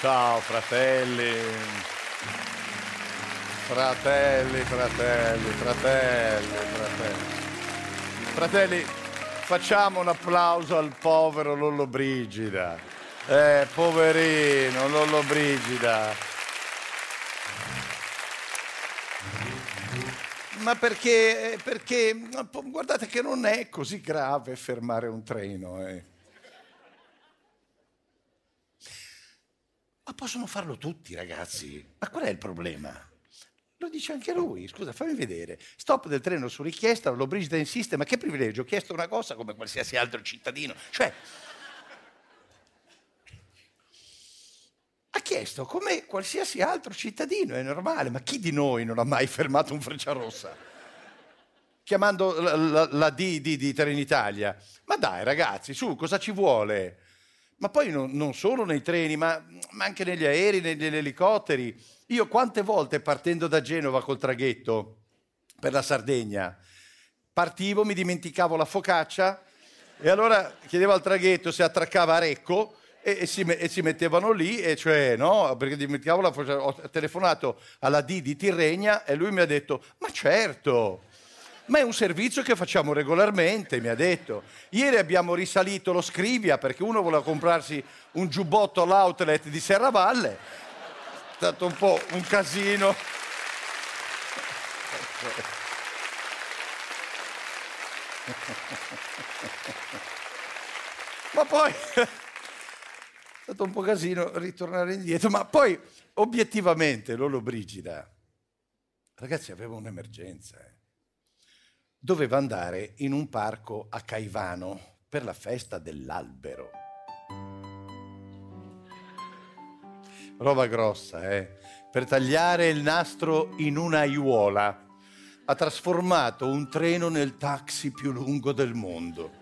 Ciao fratelli, fratelli, fratelli, fratelli, fratelli. Fratelli, facciamo un applauso al povero Lollo Brigida. Eh, poverino Lollo Brigida. Ma perché, perché, guardate che non è così grave fermare un treno. Eh. Possono farlo tutti, ragazzi. Ma qual è il problema? Lo dice anche lui. Scusa, fammi vedere. Stop del treno su richiesta, lo Brigida insiste, ma che privilegio? Ho chiesto una cosa come qualsiasi altro cittadino. Cioè, ha chiesto come qualsiasi altro cittadino, è normale, ma chi di noi non ha mai fermato un Frecciarossa? Chiamando la, la, la D, D di Trenitalia. Ma dai ragazzi, su, cosa ci vuole? Ma poi non, non solo nei treni, ma, ma, anche negli aerei, negli, negli elicotteri. Io quante volte partendo da Genova col traghetto per la Sardegna, partivo, mi dimenticavo la focaccia e allora chiedevo al traghetto se attraccava a Recco e, e, si, e, si, mettevano lì, e cioè, no, perché dimenticavo la focaccia. Ho telefonato alla D di Tirregna e lui mi ha detto, ma certo, ma è un servizio che facciamo regolarmente, mi ha detto. Ieri abbiamo risalito lo Scrivia perché uno voleva comprarsi un giubbotto all'outlet di Serravalle. È stato un po' un casino. Ma poi è stato un po' casino ritornare indietro, ma poi obiettivamente Lolo Brigida, ragazzi, aveva un'emergenza. Eh doveva andare in un parco a Caivano per la festa dell'albero. Roba grossa, eh? Per tagliare il nastro in una aiuola ha trasformato un treno nel taxi più lungo del mondo.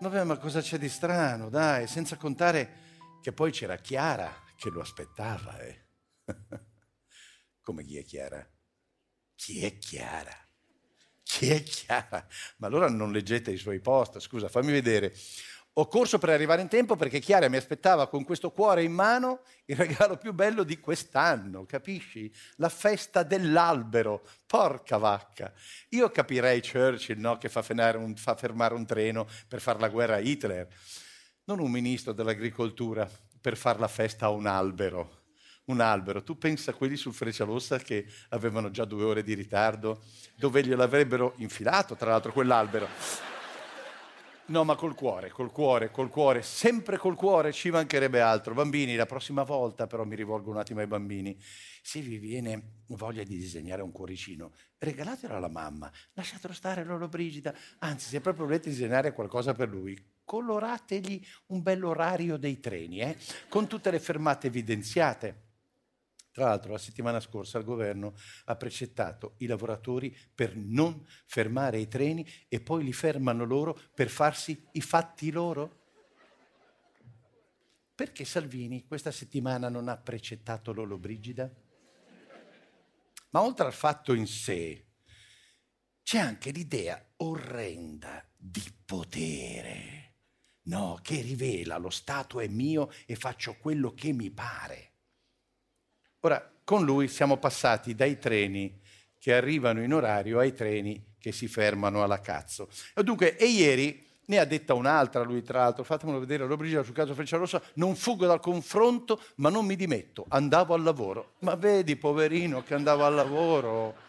Vabbè, ma cosa c'è di strano, dai, senza contare che poi c'era Chiara che lo aspettava, eh? Come chi è Chiara? Chi è Chiara? Chi è Chiara? Ma allora non leggete i suoi post, scusa, fammi vedere. Ho corso per arrivare in tempo perché Chiara mi aspettava con questo cuore in mano il regalo più bello di quest'anno, capisci? La festa dell'albero, porca vacca. Io capirei Churchill, no, che fa, un, fa fermare un treno per fare la guerra a Hitler, non un ministro dell'agricoltura per fare la festa a un albero un albero. Tu pensa a quelli sul Freccialossa che avevano già due ore di ritardo, dove gliel'avrebbero infilato, tra l'altro, quell'albero. No, ma col cuore, col cuore, col cuore, sempre col cuore, ci mancherebbe altro. Bambini, la prossima volta però mi rivolgo un attimo ai bambini. Se vi viene voglia di disegnare un cuoricino, regalatelo alla mamma, lasciatelo stare loro Brigida. Anzi, se proprio volete disegnare qualcosa per lui, colorategli un bell'orario dei treni, eh? con tutte le fermate evidenziate Tra l'altro la settimana scorsa il governo ha precettato i lavoratori per non fermare i treni e poi li fermano loro per farsi i fatti loro? Perché Salvini questa settimana non ha precettato Lollobrigida? Ma oltre al fatto in sé, c'è anche l'idea orrenda di potere, no, che rivela lo Stato è mio e faccio quello che mi pare. Ora, con lui siamo passati dai treni che arrivano in orario ai treni che si fermano alla cazzo. Dunque, e ieri ne ha detta un'altra lui, tra l'altro, fatemelo vedere, Lollobrigida sul caso Frecciarossa, non fuggo dal confronto, ma non mi dimetto, andavo al lavoro. Ma vedi, poverino, che andava al lavoro.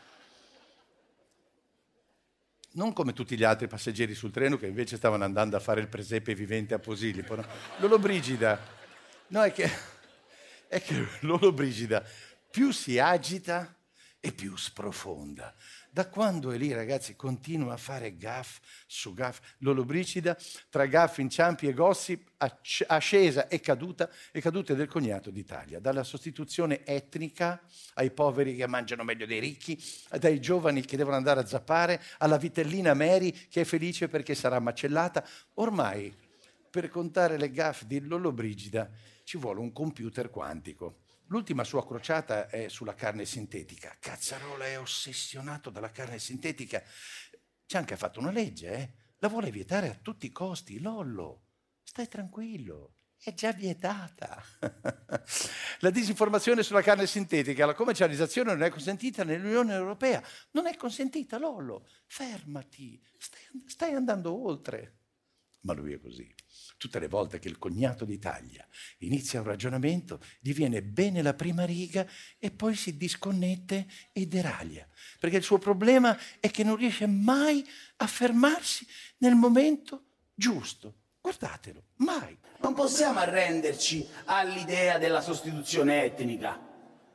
Non come tutti gli altri passeggeri sul treno che invece stavano andando a fare il presepe vivente a Posillipo. No? Lollobrigida, no, è che è che Lollobrigida più si agita e più sprofonda. Da quando è lì, ragazzi, continua a fare gaff su gaff. Lollobrigida, tra gaff, inciampi e gossip, ascesa e caduta, e cadute del cognato d'Italia. Dalla sostituzione etnica ai poveri che mangiano meglio dei ricchi, dai giovani che devono andare a zappare, alla vitellina Mary che è felice perché sarà macellata. Ormai, per contare le gaff di Lollobrigida, ci vuole un computer quantico. L'ultima sua crociata è sulla carne sintetica. Cazzarola è ossessionato dalla carne sintetica. Ha anche fatto una legge, eh? La vuole vietare a tutti i costi. Lollo, stai tranquillo, è già vietata. la disinformazione sulla carne sintetica, la commercializzazione non è consentita nell'Unione Europea. Non è consentita, Lollo. Fermati, stai, stai andando oltre. Ma lui è così tutte le volte che il cognato d'Italia inizia un ragionamento, gli viene bene la prima riga e poi si disconnette e deraglia. Perché il suo problema è che non riesce mai a fermarsi nel momento giusto. Guardatelo, mai. Non possiamo arrenderci all'idea della sostituzione etnica.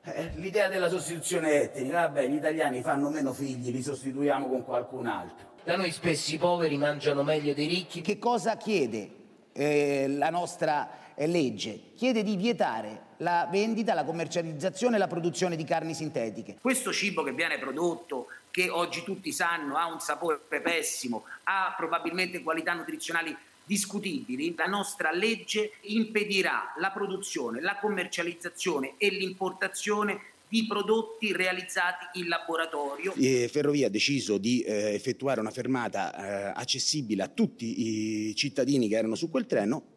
Eh, l'idea della sostituzione etnica, vabbè, gli italiani fanno meno figli, li sostituiamo con qualcun altro. Da noi spesso i poveri mangiano meglio dei ricchi. Che cosa chiede eh, la nostra eh, legge chiede di vietare la vendita, la commercializzazione e la produzione di carni sintetiche. Questo cibo che viene prodotto, che oggi tutti sanno ha un sapore pessimo, ha probabilmente qualità nutrizionali discutibili, la nostra legge impedirà la produzione, la commercializzazione e l'importazione di prodotti realizzati in laboratorio. E Ferrovia ha deciso di eh, effettuare una fermata eh, accessibile a tutti i cittadini che erano su quel treno.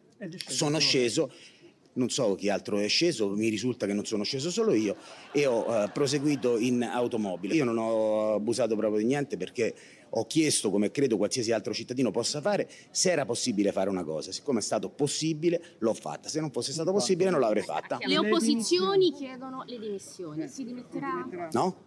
Sono sceso non so chi altro è sceso, mi risulta che non sono sceso solo io e ho uh, proseguito in automobile. Io non ho abusato proprio di niente perché ho chiesto, come credo qualsiasi altro cittadino possa fare, se era possibile fare una cosa. Siccome è stato possibile, l'ho fatta. Se non fosse stato possibile, non l'avrei fatta. Le opposizioni chiedono le dimissioni. Si dimetterà? No?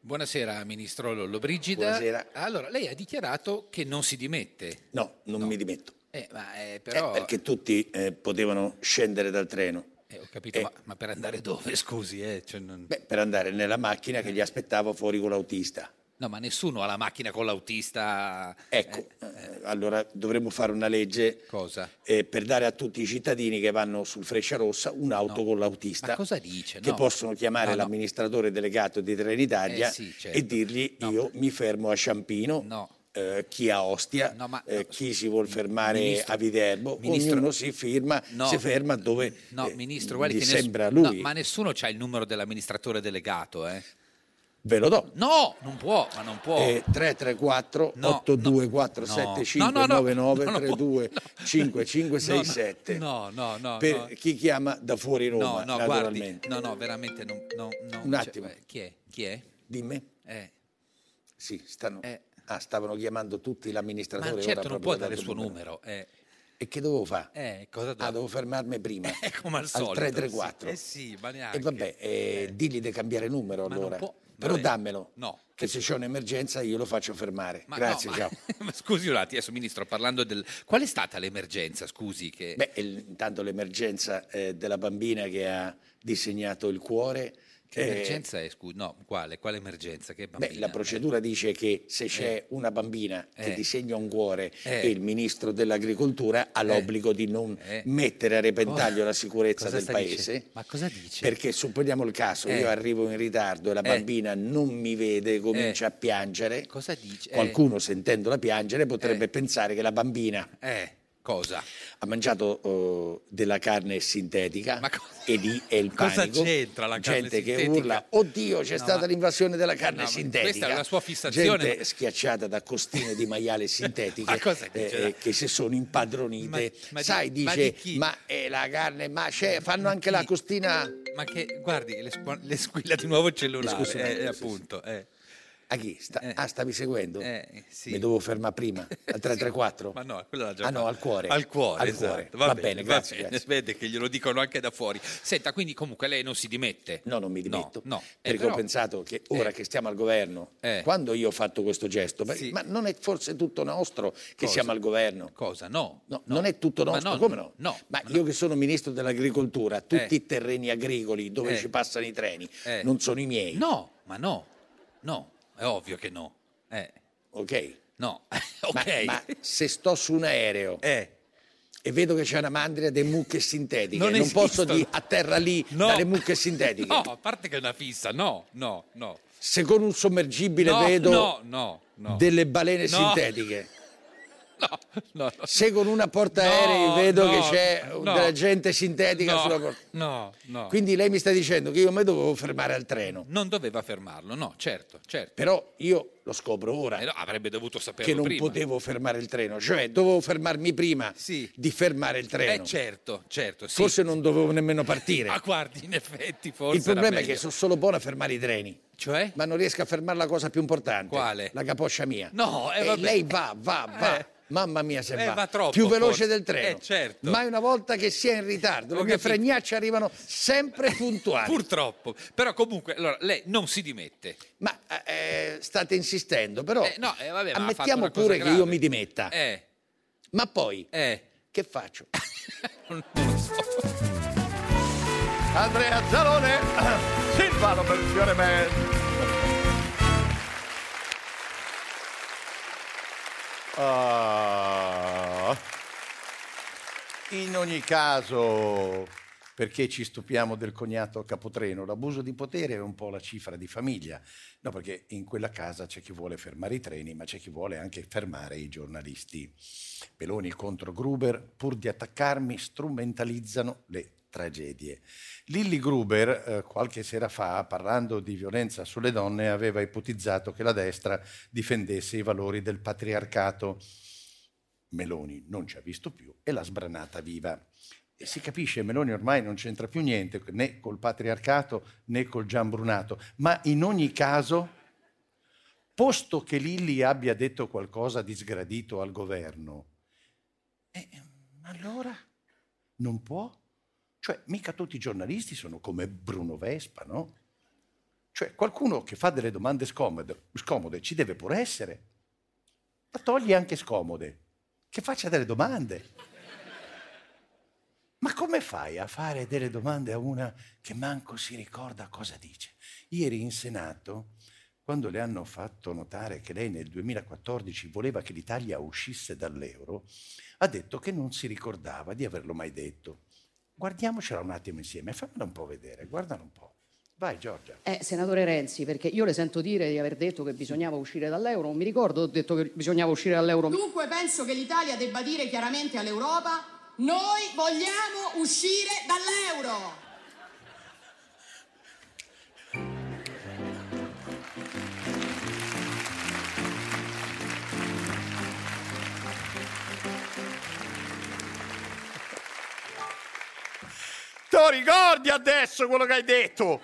Buonasera Ministro Lollobrigida. Buonasera. Allora, lei ha dichiarato che non si dimette. No, non No. mi dimetto. Eh, ma eh, però... Eh, perché tutti eh, potevano scendere dal treno. Eh, ho capito, Eh. ma, ma per andare dove, scusi? Eh? Cioè, non- Beh, per andare nella macchina che gli aspettavo fuori con l'autista. No, ma nessuno ha la macchina con l'autista... Ecco, eh, allora dovremmo fare una legge Cosa? eh, per dare a tutti i cittadini che vanno sul Frecciarossa un'auto No. con l'autista. Ma cosa dice? Che No. possono chiamare No, l'amministratore delegato di Trenitalia Eh sì, certo. e dirgli io mi fermo a Ciampino, No. eh, chi a Ostia, No, ma- eh, chi si vuol fermare Ministro- a Viterbo, Ministro- ognuno si firma, No. si ferma dove No, eh, Ministro, guardi gli che sembra a no, lui. ma nessuno ha il numero dell'amministratore delegato, eh? Ve lo do. No, non può, ma non può. Eh, 334 No, 82475 no, no, no, no, 99 no, no, 32 no. 5567 No, no, no, per chi chiama da fuori Roma no, no, guardi, no, no, veramente non, no, no, Un cioè, attimo. eh, chi è? Chi è? dimmi Eh, sì stanno Eh. ah, stavano chiamando tutti l'amministratore ma ora certo non può dare il suo numero. Eh, e che dovevo fare? eh, cosa ah dovevo fermarmi prima Eh, come al al solito. 334 Eh sì, ma neanche. e vabbè eh, digli di cambiare numero Ma non allora può- però vabbè. dammelo No. che se c'è un'emergenza io lo faccio fermare Ma grazie no, ciao ma, scusi un attimo, adesso Ministro, parlando del... Qual è stata l'emergenza, scusi? Che... Beh, il- intanto l'emergenza eh, della bambina che ha disegnato il cuore Che Eh, emergenza è, scusa? No, quale? Quale emergenza? Che bambina? Beh, la procedura dice che se c'è una bambina che Eh. disegna un cuore Eh. e il ministro dell'agricoltura ha l'obbligo di non Eh. mettere a repentaglio la sicurezza Cosa del paese. dice? Ma cosa dice? Perché supponiamo il caso, Eh. io arrivo in ritardo e la Eh. bambina non mi vede, comincia Eh. a piangere. Cosa dice? Eh. Qualcuno sentendola piangere potrebbe Eh. pensare che la bambina Eh, cosa? ha mangiato eh, della carne sintetica Ma e lì è il Cosa panico. c'entra la carne gente che sintetica? urla oddio c'è No, stata ma- l'invasione della carne No, sintetica questa è la sua fissazione. gente schiacciata da costine di maiale sintetiche Ma cosa dice? eh, che si sono impadronite Ma- ma di- sai ma dice di ma è la carne ma c'è fanno anche la chi? costina Ma che, guardi, le, squilla di nuovo il cellulare. Eh, sì, sì, appunto. eh. A chi? Sta- Eh. ah stavi seguendo? Eh, sì. mi dovevo fermare prima al 334 Ma no, quella l'ha già Ah, no, al cuore. Al cuore, Al esatto. cuore. Va, Va bene, bene, va grazie, bene. grazie. Vede che glielo dicono anche da fuori. Senta, quindi comunque lei non si dimette? No, non mi dimetto. No, no. Eh, perché però- ho pensato che ora Eh. che stiamo al governo, Eh. quando io ho fatto questo gesto, Sì. ma non è forse tutto nostro che Cosa? siamo al governo? Cosa? No. No, non è tutto Ma nostro, no, come no? no, ma no. io che sono ministro dell'agricoltura, tutti Eh. i terreni agricoli dove Eh. ci passano i treni Eh. non sono i miei, No, ma no. No, è ovvio che no. Eh, ok? no. Ma, ok. ma se sto su un aereo Eh. e vedo che c'è una mandria di mucche sintetiche, Non non, posso esistono. di a terra lì No. dalle mucche sintetiche. No, a parte che è una fissa, no, no, no. Se con un sommergibile No, vedo no, no, no. delle balene No. sintetiche. No, no, no. Se con una portaerei vedo che c'è della gente sintetica sulla porta. No, no. Quindi lei mi sta dicendo che io mi dovevo fermare al treno. Non doveva fermarlo, no, certo, certo. Però io lo scopro ora Eh avrebbe dovuto saperlo che non prima. potevo fermare il treno, cioè dovevo fermarmi prima Sì. di fermare il Eh treno. certo, certo, sì. Forse non dovevo nemmeno partire. Ah, guardi, in effetti forse il problema è che sono solo buono a fermare i treni. Cioè? Ma non riesco a fermare la cosa più importante. Quale? La capoccia mia. No, eh, e vabbè. lei va, va, va. Eh. Mamma mia se Eh, va. va troppo, più veloce forse. del treno. Eh, certo. Mai una volta che sia in ritardo. Le mie fregnacce arrivano sempre puntuali. Purtroppo. Però comunque, allora, lei non si dimette. Ma eh, state insistendo, però Eh, no, eh, vabbè, ma ammettiamo pure che grave. io mi dimetta. Eh, Ma poi eh, che faccio? non lo so. Andrea Zalone, Silvano Versione Man. Ah. In ogni caso, perché ci stupiamo del cognato capotreno? L'abuso di potere è un po' la cifra di famiglia. No, perché in quella casa c'è chi vuole fermare i treni, ma c'è chi vuole anche fermare i giornalisti. Peloni contro Gruber, pur di attaccarmi, strumentalizzano le tragedie. Lilly Gruber, eh, qualche sera fa, parlando di violenza sulle donne, aveva ipotizzato che la destra difendesse i valori del patriarcato. Meloni non ci ha visto più e l'ha sbranata viva. E si capisce, Meloni ormai non c'entra più niente né col patriarcato né col giambrunato, ma in ogni caso, posto che Lilli abbia detto qualcosa di sgradito al governo, eh, allora non può? Cioè, mica tutti i giornalisti sono come Bruno Vespa, no? Cioè, qualcuno che fa delle domande scomode, scomode ci deve pure essere. Ma togli anche scomode, che faccia delle domande. Ma come fai a fare delle domande a una che manco si ricorda cosa dice? Ieri in Senato, quando le hanno fatto notare che lei nel 2014 voleva che l'Italia uscisse dall'euro, ha detto che non si ricordava di averlo mai detto. Guardiamocela un attimo insieme, fammela un po' vedere, guardala un po'. Vai Giorgia. Eh, senatore Renzi, perché io le sento dire di aver detto che bisognava uscire dall'euro, non mi ricordo, ho detto che bisognava uscire dall'euro. Dunque penso che l'Italia debba dire chiaramente all'Europa noi vogliamo uscire dall'euro. Lo ricordi adesso quello che hai detto?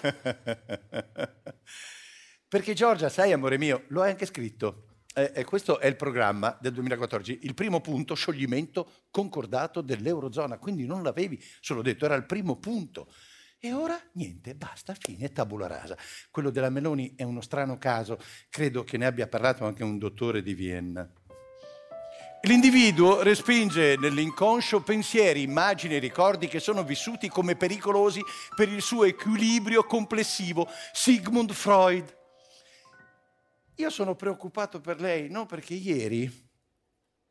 Perché Giorgia, sai amore mio, lo hai anche scritto. Eh, questo è il programma del 2014, il primo punto, scioglimento concordato dell'Eurozona, quindi non l'avevi solo detto, era il primo punto. E ora niente, basta, fine, tabula rasa. Quello della Meloni è uno strano caso, credo che ne abbia parlato anche un dottore di Vienna. L'individuo respinge nell'inconscio pensieri, immagini e ricordi che sono vissuti come pericolosi per il suo equilibrio complessivo. Sigmund Freud. Io sono preoccupato per lei, non perché ieri,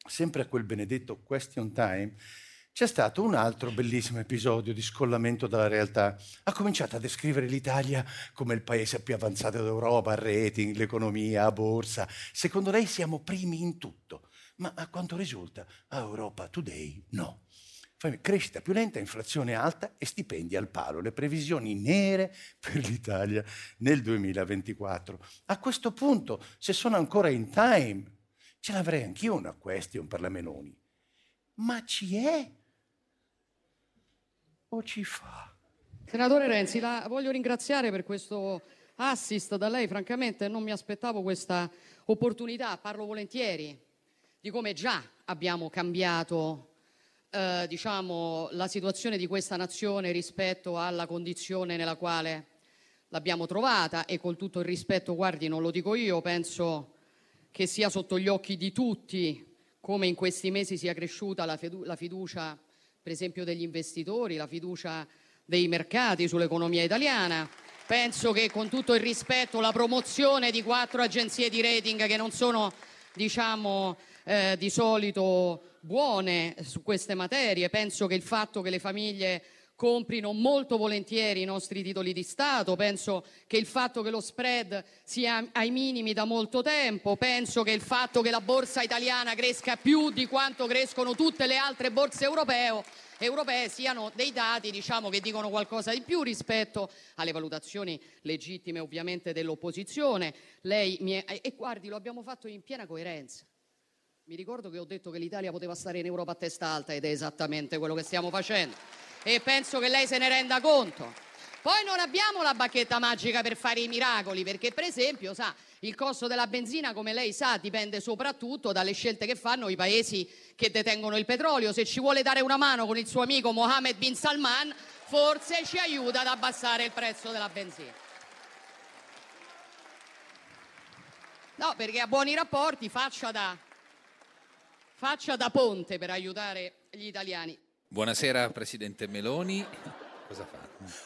sempre a quel benedetto question time, c'è stato un altro bellissimo episodio di scollamento dalla realtà. Ha cominciato a descrivere l'Italia come il paese più avanzato d'Europa, rating, l'economia, borsa. Secondo lei siamo primi in tutto, ma a quanto risulta a Europa Today no. Crescita più lenta, inflazione alta e stipendi al palo. Le previsioni nere per l'Italia nel 2024. A questo punto, se sono ancora in time, ce l'avrei anch'io una question per la Meloni. Ma ci è o ci fa? Senatore Renzi, la voglio ringraziare per questo assist da lei. Francamente non mi aspettavo questa opportunità. Parlo volentieri di come già abbiamo cambiato eh, diciamo, la situazione di questa nazione rispetto alla condizione nella quale l'abbiamo trovata e con tutto il rispetto, guardi, non lo dico io, penso che sia sotto gli occhi di tutti come in questi mesi sia cresciuta la, la fiducia per esempio degli investitori, la fiducia dei mercati sull'economia italiana. Penso che con tutto il rispetto la promozione di quattro agenzie di rating che non sono diciamo eh, di solito buone su queste materie, penso che il fatto che le famiglie comprino molto volentieri i nostri titoli di Stato, penso che il fatto che lo spread sia ai minimi da molto tempo, penso che il fatto che la borsa italiana cresca più di quanto crescono tutte le altre borse europeo, europee siano dei dati diciamo, che dicono qualcosa di più rispetto alle valutazioni legittime ovviamente dell'opposizione. Lei è... E guardi, lo abbiamo fatto in piena coerenza. Mi ricordo che ho detto che l'Italia poteva stare in Europa a testa alta ed è esattamente quello che stiamo facendo e penso che lei se ne renda conto. Poi non abbiamo la bacchetta magica per fare i miracoli, perché per esempio, sa, il costo della benzina, come lei sa, dipende soprattutto dalle scelte che fanno i paesi che detengono il petrolio. Se ci vuole dare una mano con il suo amico Mohammed bin Salman, forse ci aiuta ad abbassare il prezzo della benzina. No, perché ha buoni rapporti, faccia da, faccia da ponte per aiutare gli italiani. Buonasera Presidente Meloni. Cosa fa?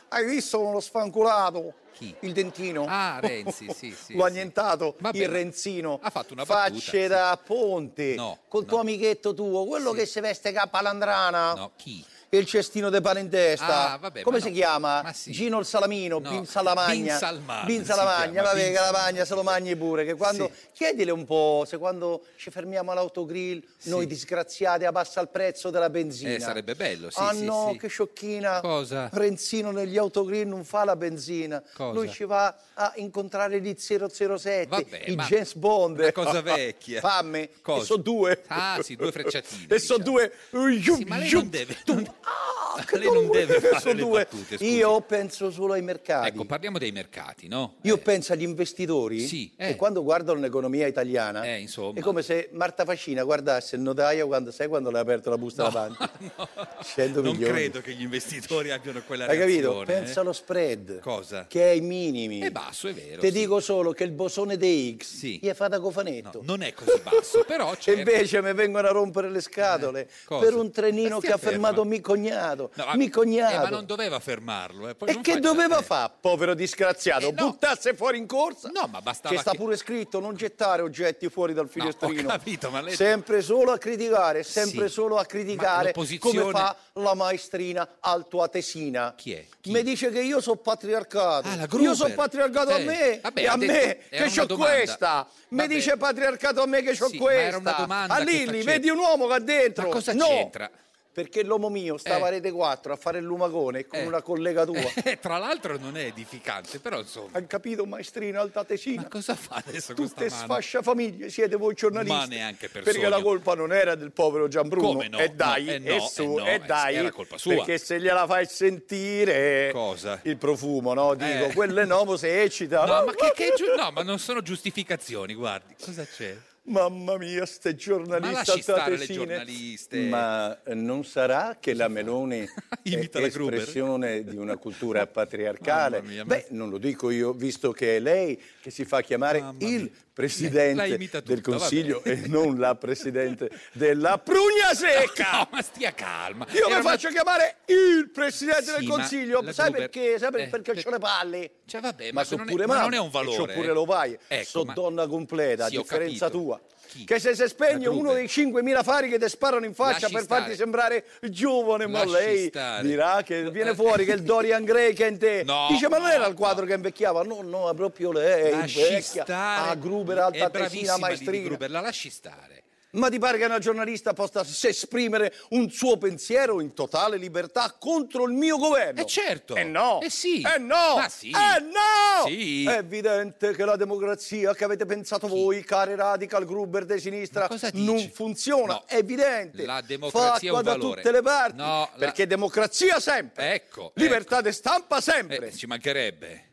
Hai visto uno sfanculato? Chi? Il dentino. Ah, Renzi, sì, sì. L'ho sì. annientato, il Renzino. Ha fatto una battuta. Facce da ponte. No, Col tuo amichetto tuo, quello Sì. che si veste capalandrana. No, chi? Il cestino de pane in testa. Ah, vabbè, Come si no. chiama? Ma sì. Gino il Salamino, No, Bin Salamagna. Bin Salman Bin Salamagna, vabbè Bin che la Salman. magna se lo mangi pure. Che quando... Chiedile un po' se quando ci fermiamo all'autogrill, noi disgraziati abbassa il prezzo della benzina. Eh, sarebbe bello, sì, ah sì, no, sì. che sciocchina. Cosa? Renzino negli autogrill non fa la benzina. Cosa? Lui ci va a incontrare gli 007, Vabbè, i James Bond. una cosa vecchia. Fammi. Cosa? E so due. Ah, sì, due frecciatine. E so due. Sì, ma lei non deve... non- lei non deve fare le due. battute, scusi. Io penso solo ai mercati. Ecco, parliamo dei mercati, no? Io penso agli investitori Sì, che eh. quando guardano l'economia italiana Eh, insomma. è come se Marta Facina guardasse il notaio quando sai quando le ha aperto la busta davanti. 100 Non milioni. credo che gli investitori abbiano quella Hai capito? reazione. Pensa eh. allo spread. Cosa? Che è ai minimi. È basso, è vero. Ti sì. dico solo che il bosone dei X Sì. gli è fatta cofanetto. No, non è così basso, però E certo. invece mi vengono a rompere le scatole cosa? per un trenino Stia che ha ferma. fermato mio cognato. No, mi cognato. eh, ma non doveva fermarlo. Eh. E che doveva fare, povero disgraziato? Eh, no. Buttasse fuori in corsa? No, ma bastava Che sta che- pure scritto non gettare oggetti fuori dal No, finestrino. ho capito, ma lei... Sempre solo a criticare, sempre Sì. solo a criticare come fa la maestrina altoatesina. Chi è? Mi dice che io sono patriarcato. Ah, la io sono patriarcato a Eh, me vabbè, e a detto- me che domanda. questa. Mi dice patriarcato a me che c'ho Sì, ma era una questa. domanda A Lilli, vedi un uomo ha dentro. Ma cosa no. c'entra? Perché l'uomo mio stava a Eh. Rete 4 a fare il lumagone con Eh. una collega tua. Eh, tra l'altro non è edificante, però insomma... Ha capito, maestrina altatesina? Ma cosa fa adesso Tutte questa mano? sfasciafamiglie siete voi giornalisti. Ma neanche per Perché la colpa non era del povero Gianbruno. Come no? E dai, No, eh no, e su, eh no, e eh, dai. era colpa sua. Perché se gliela fai sentire... Cosa? Il profumo, no? Dico, Eh. quelle nomo se eccita. No, ma che, che no, ma non sono giustificazizioni, guardi. Cosa c'è? Mamma mia, ste giornaliste Ma lasci stare le giornaliste. Ma non sarà che la Meloni Imita è espressione di una cultura patriarcale? Mia, Beh, non lo dico io, visto che è lei che si fa chiamare Mamma il mia. Presidente imita del tutta, Consiglio vabbè. e non la presidente della Prugna Secca. No, ma stia calma. Io Era mi una- faccio chiamare il presidente Sì, del Consiglio. Sai Gruber- perché? Sai eh, perché per- c'ho le palle. Cioè, vabbè, ma ma, so non, è, ma non è un valore. c'ho pure eh. lo vai. Ecco, so ma- donna completa, Sì, a ho differenza tua. Chi? Che se si spegne uno dei 5.000 fari che ti sparano in faccia Lasci per stare. farti sembrare giovane, ma Lasci lei stare. dirà che viene fuori che il Dorian Gray che è in te. No, Dice, ma non era no, il quadro che invecchiava? No, no, è proprio lei, Lasci vecchia. stare. Ah, Gruber, alta tesina, maestrina. Gruber, la lasci stare. Ma ti pare che una giornalista possa esprimere un suo pensiero in totale libertà contro il mio governo? Eh certo. Eh no! Eh sì. Eh no! Ma sì. Eh no! Sì. È evidente che la democrazia che avete pensato voi, cari radical Gruber di sinistra, non funziona. No. È evidente. La democrazia è Fa un da tutte le parti. No, la- Perché democrazia sempre. Ecco. Libertà di stampa ecco. sempre. Eh, ci mancherebbe.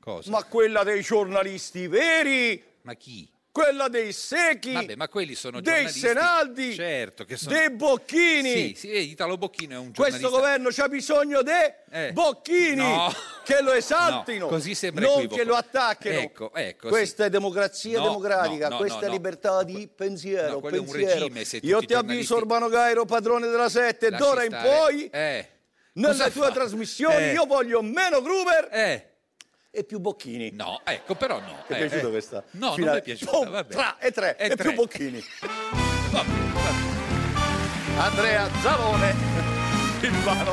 Cosa? Ma quella dei giornalisti veri, Ma chi? Quella dei secchi, Vabbè, ma quelli sono dei. Senaldi, Certo, che sono... dei Bocchini. Sì, sì, Italo Bocchino è un giornalista. Questo governo c'ha bisogno di Eh. Bocchini No. che lo esaltino, No, così sembra non equivoco. che lo attacchino. Ecco, ecco, Questa sì. è democrazia No, democratica, questa è libertà di pensiero. No, quello è un pensiero. regime, Io ti avviso, giornalisti- Urbano Gairo, padrone della Sette, d'ora in poi, Eh. nelle Cosa tue fa? trasmissioni, Eh. io voglio meno Gruber Eh. E più Bocchini. No, ecco, però no. Ti è eh, piaciuta eh. questa? No, non finale? mi è piaciuta, Boom, vabbè. Tra e tre, E e, tre. più Bocchini. Va bene, va bene. Andrea Zalone, il vano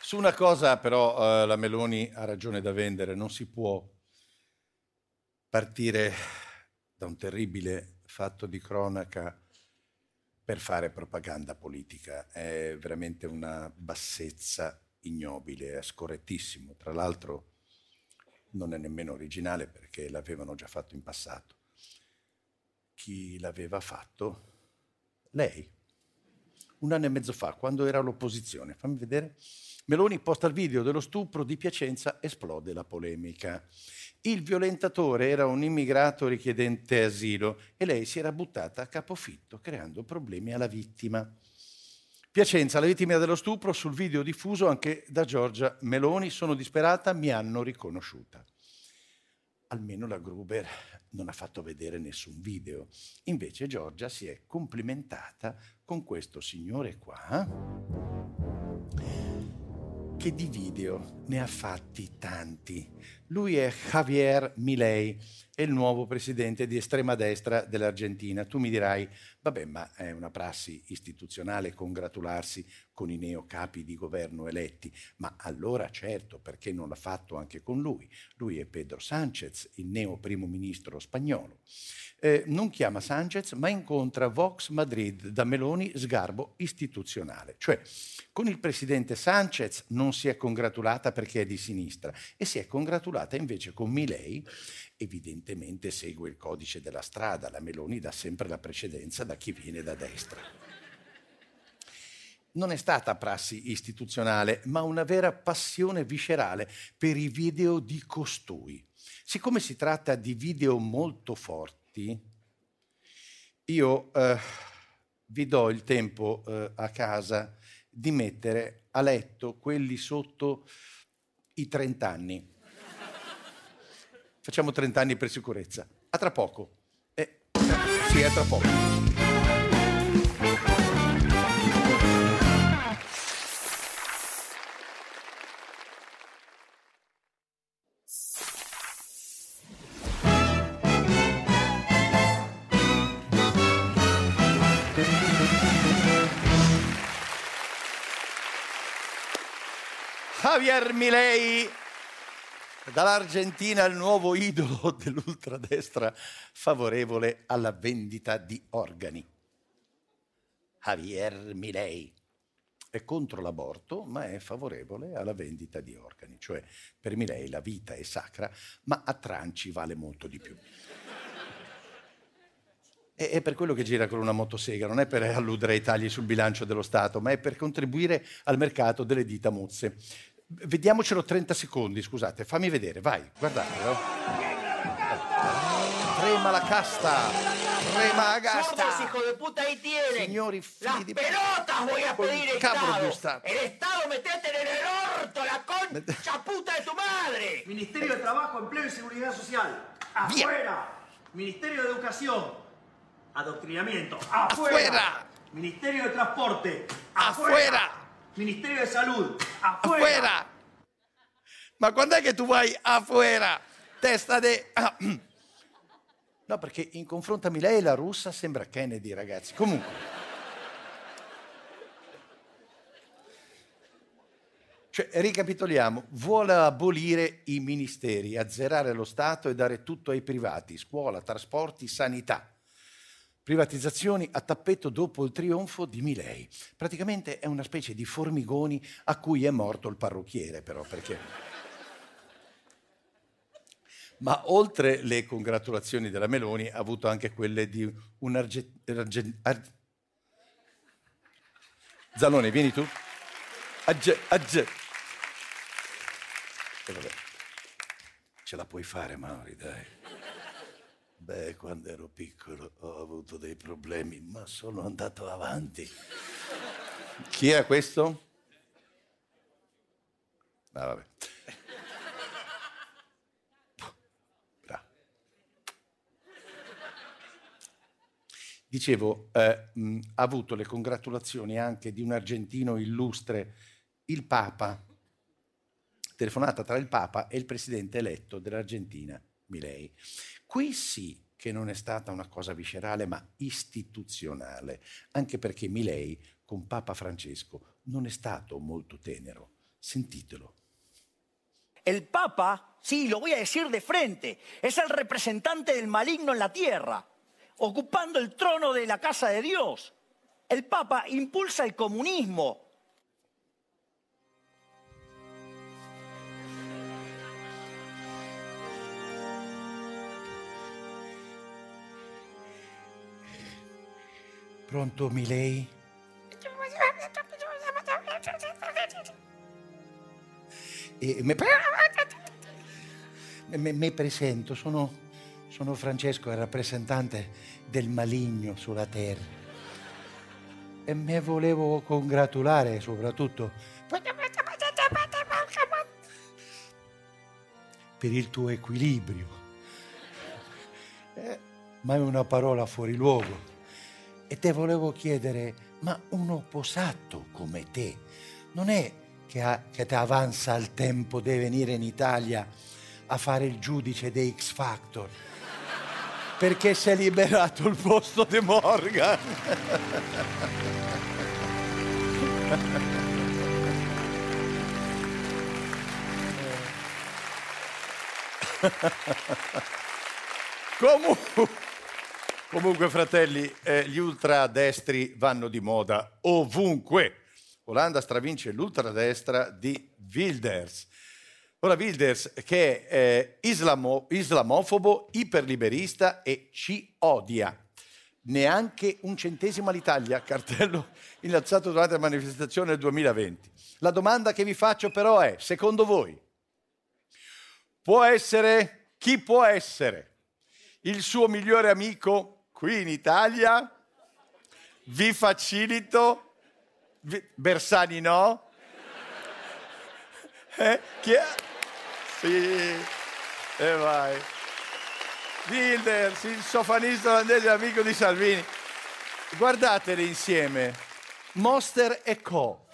Su una cosa però eh, la Meloni ha ragione da vendere, non si può partire da un terribile fatto di cronaca per fare propaganda politica. È veramente una bassezza ignobile, è scorrettissimo. Tra l'altro non è nemmeno originale perché l'avevano già fatto in passato. Chi l'aveva fatto? Lei. Un anno e mezzo fa, quando era all'opposizione. Fammi vedere. Meloni posta il video dello stupro di Piacenza, esplode la polemica. Il violentatore era un immigrato richiedente asilo e lei si era buttata a capofitto, creando problemi alla vittima. Piacenza, la vittima dello stupro, sul video diffuso anche da Giorgia Meloni, sono disperata, mi hanno riconosciuta. Almeno la Gruber non ha fatto vedere nessun video. Invece Giorgia si è complimentata con questo signore qua che di video ne ha fatti tanti. Lui è Javier Milei, è il nuovo presidente di estrema destra dell'Argentina. Tu mi dirai, vabbè, ma è una prassi istituzionale congratularsi con i neocapi di governo eletti. Ma allora certo, perché non l'ha fatto anche con lui? Lui è Pedro Sánchez, il neo primo ministro spagnolo. Eh, non chiama Sánchez, ma incontra Vox Madrid da Meloni sgarbo istituzionale. Cioè, con il presidente Sánchez non si è congratulata perché è di sinistra e si è congratulata invece con Milei, evidentemente segue il codice della strada, la Meloni dà sempre la precedenza da chi viene da destra. Non è stata prassi istituzionale, ma una vera passione viscerale per i video di costui. Siccome si tratta di video molto forti, io eh, vi do il tempo eh, a casa di mettere a letto quelli sotto i 30 anni. Facciamo 30 anni per sicurezza. A tra poco. Eh, sì, a tra poco. Javier Milei, dall'Argentina il nuovo idolo dell'ultradestra favorevole alla vendita di organi. Javier Milei è contro l'aborto, ma è favorevole alla vendita di organi, cioè per Milei la vita è sacra, ma a tranci vale molto di più. È per quello che gira con una motosega, non è per alludere ai tagli sul bilancio dello Stato, ma è per contribuire al mercato delle dita mozze. Vediamocelo 30 secondi, scusate, fammi vedere, vai, guardate. no? trema la casta, trema la casta. Hijo de puta, ahí tienen. Signori figli di pelotas voy a pedir, cavolo di Estado. Stato. El Estado, metete en el orto, la concha puta de tu madre. Ministerio de Trabajo, Empleo y Seguridad Social. Afuera. Ministerio de Educación. Adoctrinamiento. Afuera. Afuera. Ministerio de Transporte. Afuera. Ministerio de Salud. Afuera. Afuera. Ma quando è che tu vai afuera? Testa de... Ah. No, perché in confronto a lei la russa sembra Kennedy, ragazzi. Comunque. Cioè, ricapitoliamo, vuole abolire i ministeri, azzerare lo Stato e dare tutto ai privati, scuola, trasporti, sanità. Privatizzazioni a tappeto dopo il trionfo di Milei. Praticamente è una specie di formigoni a cui è morto il parrucchiere, però, perché... Ma oltre le congratulazioni della Meloni, ha avuto anche quelle di un arge... arge- ar- Zalone, vieni tu. Agge, agge. E vabbè. Ce la puoi fare, Mauri, dai. Beh, quando ero piccolo ho avuto dei problemi, ma sono andato avanti. Chi è questo? Ah, vabbè. Dicevo, eh, mh, ha avuto le congratulazioni anche di un argentino illustre, il Papa, telefonata tra il Papa e il presidente eletto dell'Argentina, Milei. Qui sì che non è stata una cosa viscerale, ma istituzionale, anche perché Milei con Papa Francesco non è stato molto tenero. Sentitelo. El Papa, sí, lo voy a decir de frente, es el representante del maligno en la tierra, ocupando el trono de la casa de Dios. El Papa impulsa el comunismo. Pronto Milei? E me, presento, sono, sono Francesco, il rappresentante del maligno sulla terra. E me volevo congratulare soprattutto per il tuo equilibrio. Eh, ma è una parola fuori luogo. E te volevo chiedere, ma un opposato come te non è che, ha- che ti avanza il tempo di venire in Italia a fare il giudice dei X Factor? Perché si è liberato il posto di Morgan. Comunque, comunque, fratelli, eh, gli ultradestri vanno di moda ovunque. Olanda stravince l'ultradestra di Wilders. Ora Wilders che è eh, islamo- islamofobo, iperliberista e ci odia. Neanche un centesimo all'Italia, cartello innalzato durante la manifestazione del 2020. La domanda che vi faccio però è, secondo voi, può essere, chi può essere il suo migliore amico qui in Italia? Vi facilito? Vi- Bersani no? Eh? Chi è? Sì, e vai. Wilders, il sofanista olandese amico di Salvini. Guardatele insieme. Monster e Co.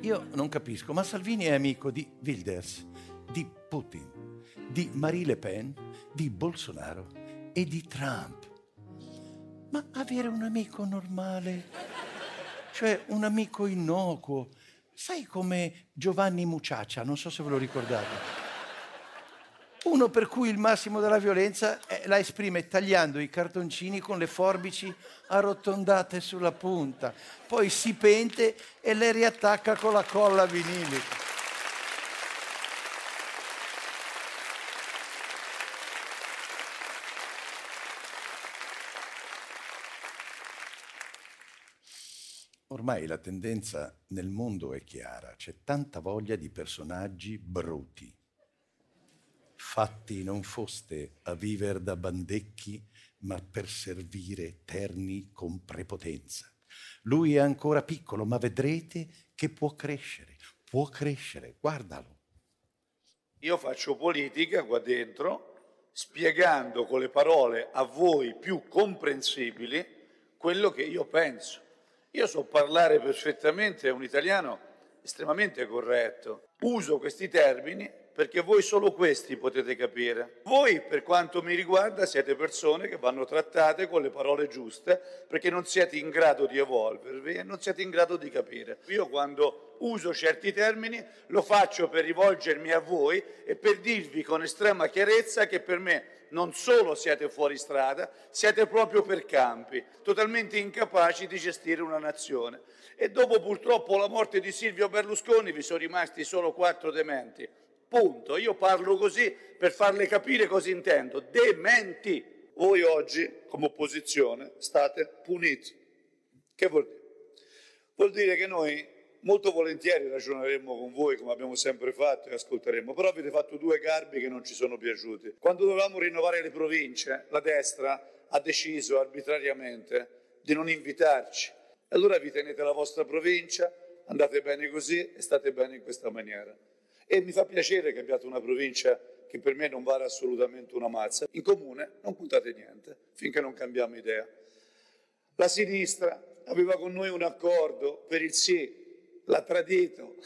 Io non capisco, ma Salvini è amico di Wilders, di Putin, di Marie Le Pen, di Bolsonaro e di Trump. Ma avere un amico normale, cioè un amico innocuo, sai come Giovanni Muciaccia, non so se ve lo ricordate. Uno per cui il massimo della violenza eh, la esprime tagliando i cartoncini con le forbici arrotondate sulla punta, poi si pente e le riattacca con la colla vinilica. Ormai la tendenza nel mondo è chiara, c'è tanta voglia di personaggi bruti. fatti non foste a viver da bandecchi, ma per servire terni con prepotenza. Lui è ancora piccolo, ma vedrete che può crescere, può crescere, guardalo. Io faccio politica qua dentro spiegando con le parole a voi più comprensibili quello che io penso. Io so parlare perfettamente, un italiano estremamente corretto. Uso questi termini perché voi solo questi potete capire. Voi, per quanto mi riguarda, siete persone che vanno trattate con le parole giuste perché non siete in grado di evolvervi e non siete in grado di capire. Io quando uso certi termini lo faccio per rivolgermi a voi e per dirvi con estrema chiarezza che per me non solo siete fuori strada, siete proprio per campi, totalmente incapaci di gestire una nazione. E dopo purtroppo la morte di Silvio Berlusconi vi sono rimasti solo quattro dementi. Punto. Io parlo così per farle capire cosa intendo. Dementi. Voi oggi, come opposizione, state puniti. Che vuol dire? Vuol dire che noi molto volentieri ragioneremo con voi come abbiamo sempre fatto e ascolteremo, però avete fatto due garbi che non ci sono piaciuti. Quando dovevamo rinnovare le province, la destra ha deciso arbitrariamente di non invitarci. Allora vi tenete la vostra provincia, andate bene così e state bene in questa maniera. E mi fa piacere che abbiate una provincia che per me non vale assolutamente una mazza. In comune non puntate niente finché non cambiamo idea. La sinistra aveva con noi un accordo per il sì, l'ha tradito,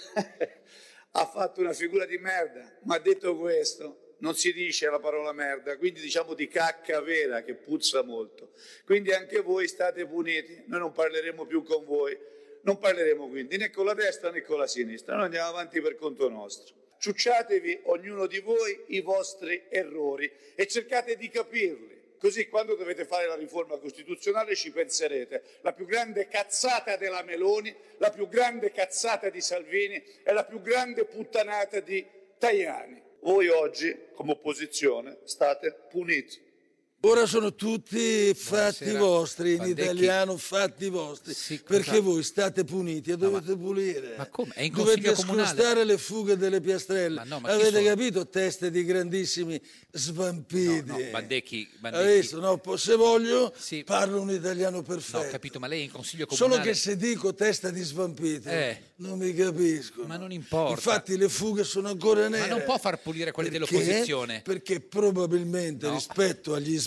ha fatto una figura di merda, ma detto questo non si dice la parola merda, quindi diciamo di cacca vera che puzza molto. Quindi anche voi state puniti, noi non parleremo più con voi non parleremo quindi né con la destra né con la sinistra, noi andiamo avanti per conto nostro. Ciucciatevi ognuno di voi i vostri errori e cercate di capirli. Così quando dovete fare la riforma costituzionale ci penserete. La più grande cazzata della Meloni, la più grande cazzata di Salvini e la più grande puttanata di Tajani. Voi oggi, come opposizione, state puniti. Ora sono tutti fatti Buonasera. vostri, in Bandecchi. italiano fatti vostri, Sì, perché voi state puniti e dovete pulire. Ma come? È in Dovete comunale? scostare le fughe delle piastrelle. Ma no, ma Avete capito? Teste di grandissimi svampiti. No, Bandecchi, Hai Bandecchi. visto? No, se voglio Sì. parlo un italiano No, perfetto. ho capito, ma lei è in consiglio comunale. Solo che se dico testa di svampito Eh. non mi capisco. Ma non importa. Infatti le fughe sono ancora nere. Ma non può far pulire quelle Perché? dell'opposizione. Perché probabilmente No. rispetto agli svampiti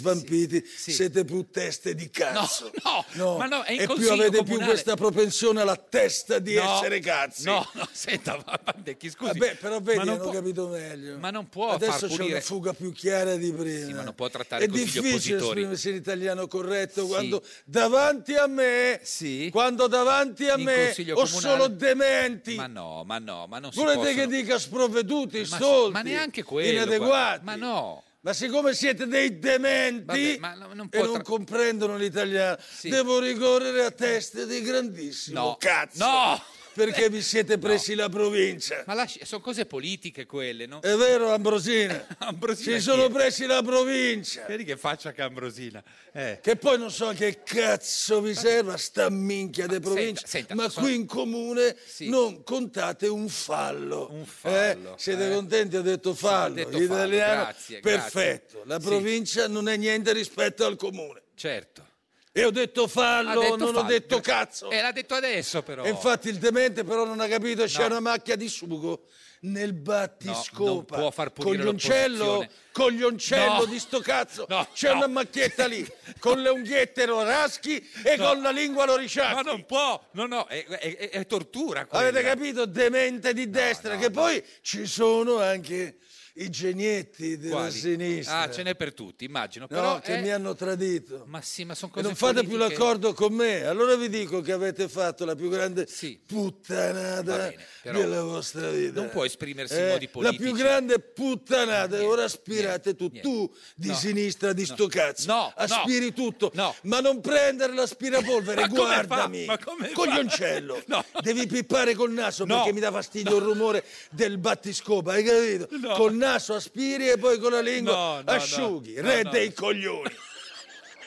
sì. siete più teste di cazzo. no, ma no, è in e più avete più comunale. questa propensione alla testa di No, essere cazzi. No, no, senta, ma Bandecchi, scusi. Vabbè, però vedi, ma non hanno può- capito meglio. Ma non può Adesso c'è pulire... una fuga più chiara di prima. Sì, ma non può trattare È così gli difficile oppositori. esprimersi in italiano corretto quando davanti a me, Sì. quando davanti a In me consiglio ho solo dementi. Ma no, ma no, ma non si Volete che dica sprovveduti, Ma- stolti, ma neanche quello, inadeguati? Ma no. Ma siccome siete dei dementi Vabbè, non e non comprendono l'italiano, Sì. devo ricorrere a teste di grandissimo No. cazzo. No! Perché vi siete presi la provincia. Ma lasci- sono cose politiche quelle, no? È vero, Ambrosina? Ambrosina Si chi sono presi la provincia. Vedi che faccia che Ambrosina. Eh. Che poi non so che cazzo vi serva sta minchia di provincia, senta, ma sono- qui in comune Sì. non contate un fallo. Un fallo, Eh? Siete eh. contenti? Ho detto fallo. detto In fallo, grazie, perfetto. grazie. La Sì. provincia non è niente rispetto al comune. Certo. E ho detto fallo, detto non ho fallo. detto cazzo. E l'ha detto adesso, però. E infatti il demente però non ha capito, c'è No. una macchia di sugo nel battiscopa. No, non può far pulire Coglioncello, coglioncello No. di sto cazzo. No, c'è una macchietta lì, con le unghiette lo raschi e con la lingua lo riciacchi. Ma non può, no, no, è, è- è- è tortura quella. Avete capito? Demente di destra, che poi ci sono anche i genietti della Quali? sinistra. Ah, ce n'è per tutti, immagino. No, Però che è- mi hanno tradito. Ma sì, ma sono E cose non fate più politiche. l'accordo con me, allora vi dico che avete fatto la più grande Va puttanata bene, della vostra vita. non può esprimersi in Eh, modi La politici. più grande puttanata, e ora aspirate tu, niente. tu di No, sinistra di sto cazzo, no, no, aspiri tutto, no. ma non prendere l'aspirapolvere, Ma come fa? guardami, Ma come coglioncello, No. devi pippare col naso No. perché mi dà fastidio il rumore del battiscopa, hai capito? No. Col naso aspiri e poi con la lingua No, no, no. asciughi, No, re no. dei coglioni.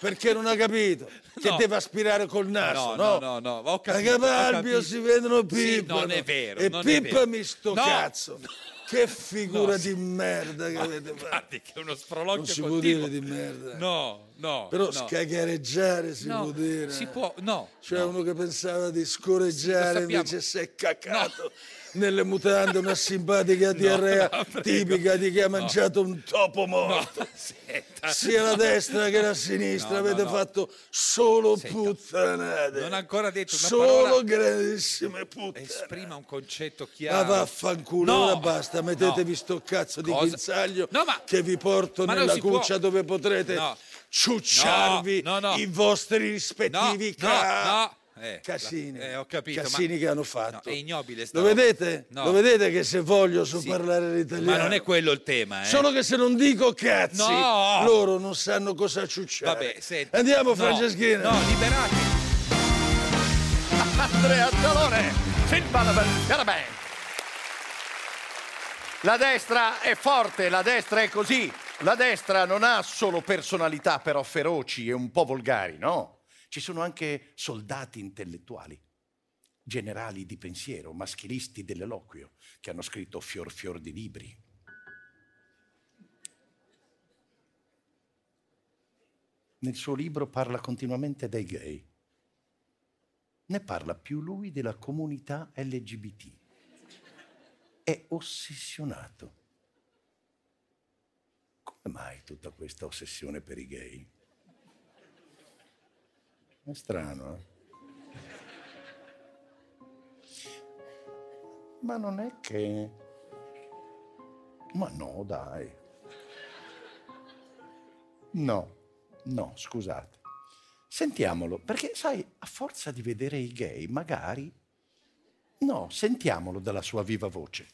Perché non ha capito che No. deve aspirare col No, naso, no, no, no, ho A capito, ho Capalbio si vedono Sì, pippano. non è vero, E vero. pippami sto No. cazzo. Che figura di merda che Ma avete fatto. guardi che uno sproloquio Non si può continuo. dire di merda. No, no. Però no. scagareggiare si No, può dire. si può- no, C'è no. uno che pensava di scoreggiare, invece si è caccato nelle mutande una simpatica diarrea no, tipica di chi ha No. mangiato un topo morto. Senta. Sia la destra che la sinistra No, no, avete no. fatto solo Senta, puttanate. Non ha ancora detto una Solo grandissime puttane. Esprima un concetto Ma chiaro. vaffanculo, No, ora basta, mettetevi no. sto cazzo di Cosa? guinzaglio No, ma- che vi porto ma nella si può. cuccia dove potrete No. Ciucciarvi No, no, no. i vostri rispettivi No, ca- no, no. Eh, casini. la- eh, ho capito, Casini ma- che hanno fatto. No, è ignobile sta Lo vedete? No. Lo vedete che se voglio so Sì. parlare l'italiano. Ma non è quello il tema, eh. Solo che se non dico cazzi, No. loro non sanno cosa ciucciare. Vabbè, senta. Andiamo, No, Franceschina. No, liberati. Andrea Zalone, Silvan Band. La destra è forte, la destra è così. La destra non ha solo personalità però feroci e un po' volgari, no. Ci sono anche soldati intellettuali, generali di pensiero, maschilisti dell'eloquio, che hanno scritto fior fior di libri. Nel suo libro parla continuamente dei gay. Ne parla più lui della comunità LGBT. È ossessionato. Mai tutta questa ossessione per i gay? È strano, eh? Ma non è che... Ma no, dai. No, no, scusate. Sentiamolo, perché sai, a forza di vedere i gay, magari... No, sentiamolo dalla sua viva voce.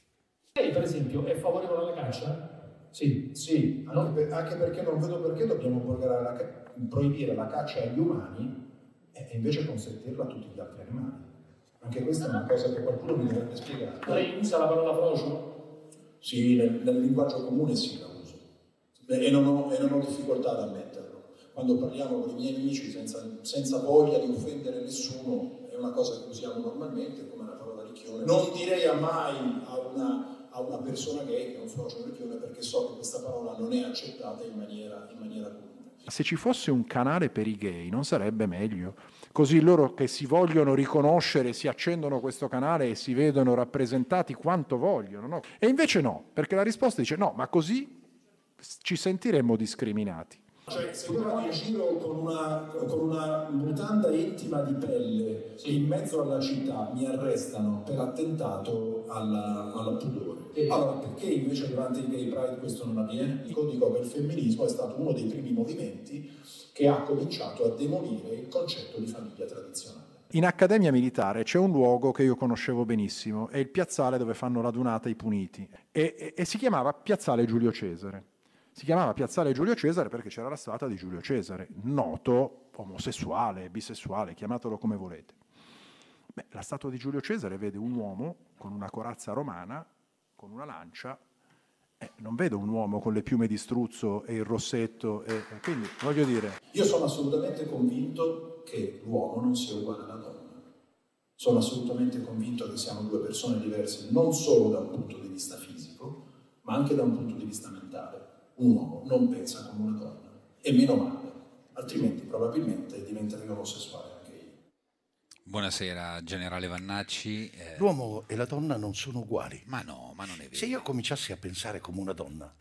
Lei, per esempio, è favorevole alla caccia? Sì, sì. Anche, per- anche perché non vedo perché dobbiamo proibire la, proibire la caccia agli umani e e invece consentirla a tutti gli altri animali. Anche questa è una cosa che qualcuno mi dovrebbe spiegare. Lei usa la parola frocio? Sì, nel, nel linguaggio comune sì, la uso. E non, ho, e non ho difficoltà ad ammetterlo. Quando parliamo con i miei amici senza, senza voglia di offendere nessuno, è una cosa che usiamo normalmente, come la parola ricchione. Non direi a mai a una, a una persona gay che è un frocio ricchione perché so che questa parola non è accettata in maniera, in maniera comune. Se ci fosse un canale per i gay non sarebbe meglio? Così loro che si vogliono riconoscere si accendono questo canale e si vedono rappresentati quanto vogliono. no? E invece no, perché la risposta dice no, ma così ci sentiremmo discriminati. Cioè, se io vado in giro con una, con una mutanda intima di pelle e in mezzo alla città mi arrestano per attentato alla, alla pudore, allora perché invece durante il Gay Pride questo non avviene? Dico, dico che il femminismo è stato uno dei primi movimenti che ha cominciato a demolire il concetto di famiglia tradizionale. In Accademia Militare c'è un luogo che io conoscevo benissimo, è il piazzale dove fanno radunata i puniti e, e- e si chiamava Piazzale Giulio Cesare. Si chiamava Piazzale Giulio Cesare perché c'era la statua di Giulio Cesare, noto omosessuale, bisessuale, chiamatelo come volete. Beh, la statua di Giulio Cesare vede un uomo con una corazza romana, con una lancia, eh, non vedo un uomo con le piume di struzzo e il rossetto, e, e quindi voglio dire, Io sono assolutamente convinto che l'uomo non sia uguale alla donna. Sono assolutamente convinto che siamo due persone diverse non solo da un punto di vista fisico, ma anche da un punto di vista mentale. Un uomo non pensa come una donna, e meno male, altrimenti probabilmente diventerei omosessuale anche io. Buonasera, generale Vannacci. Eh, L'uomo e la donna non sono uguali. Ma no, ma non è vero. Se io cominciassi a pensare come una donna,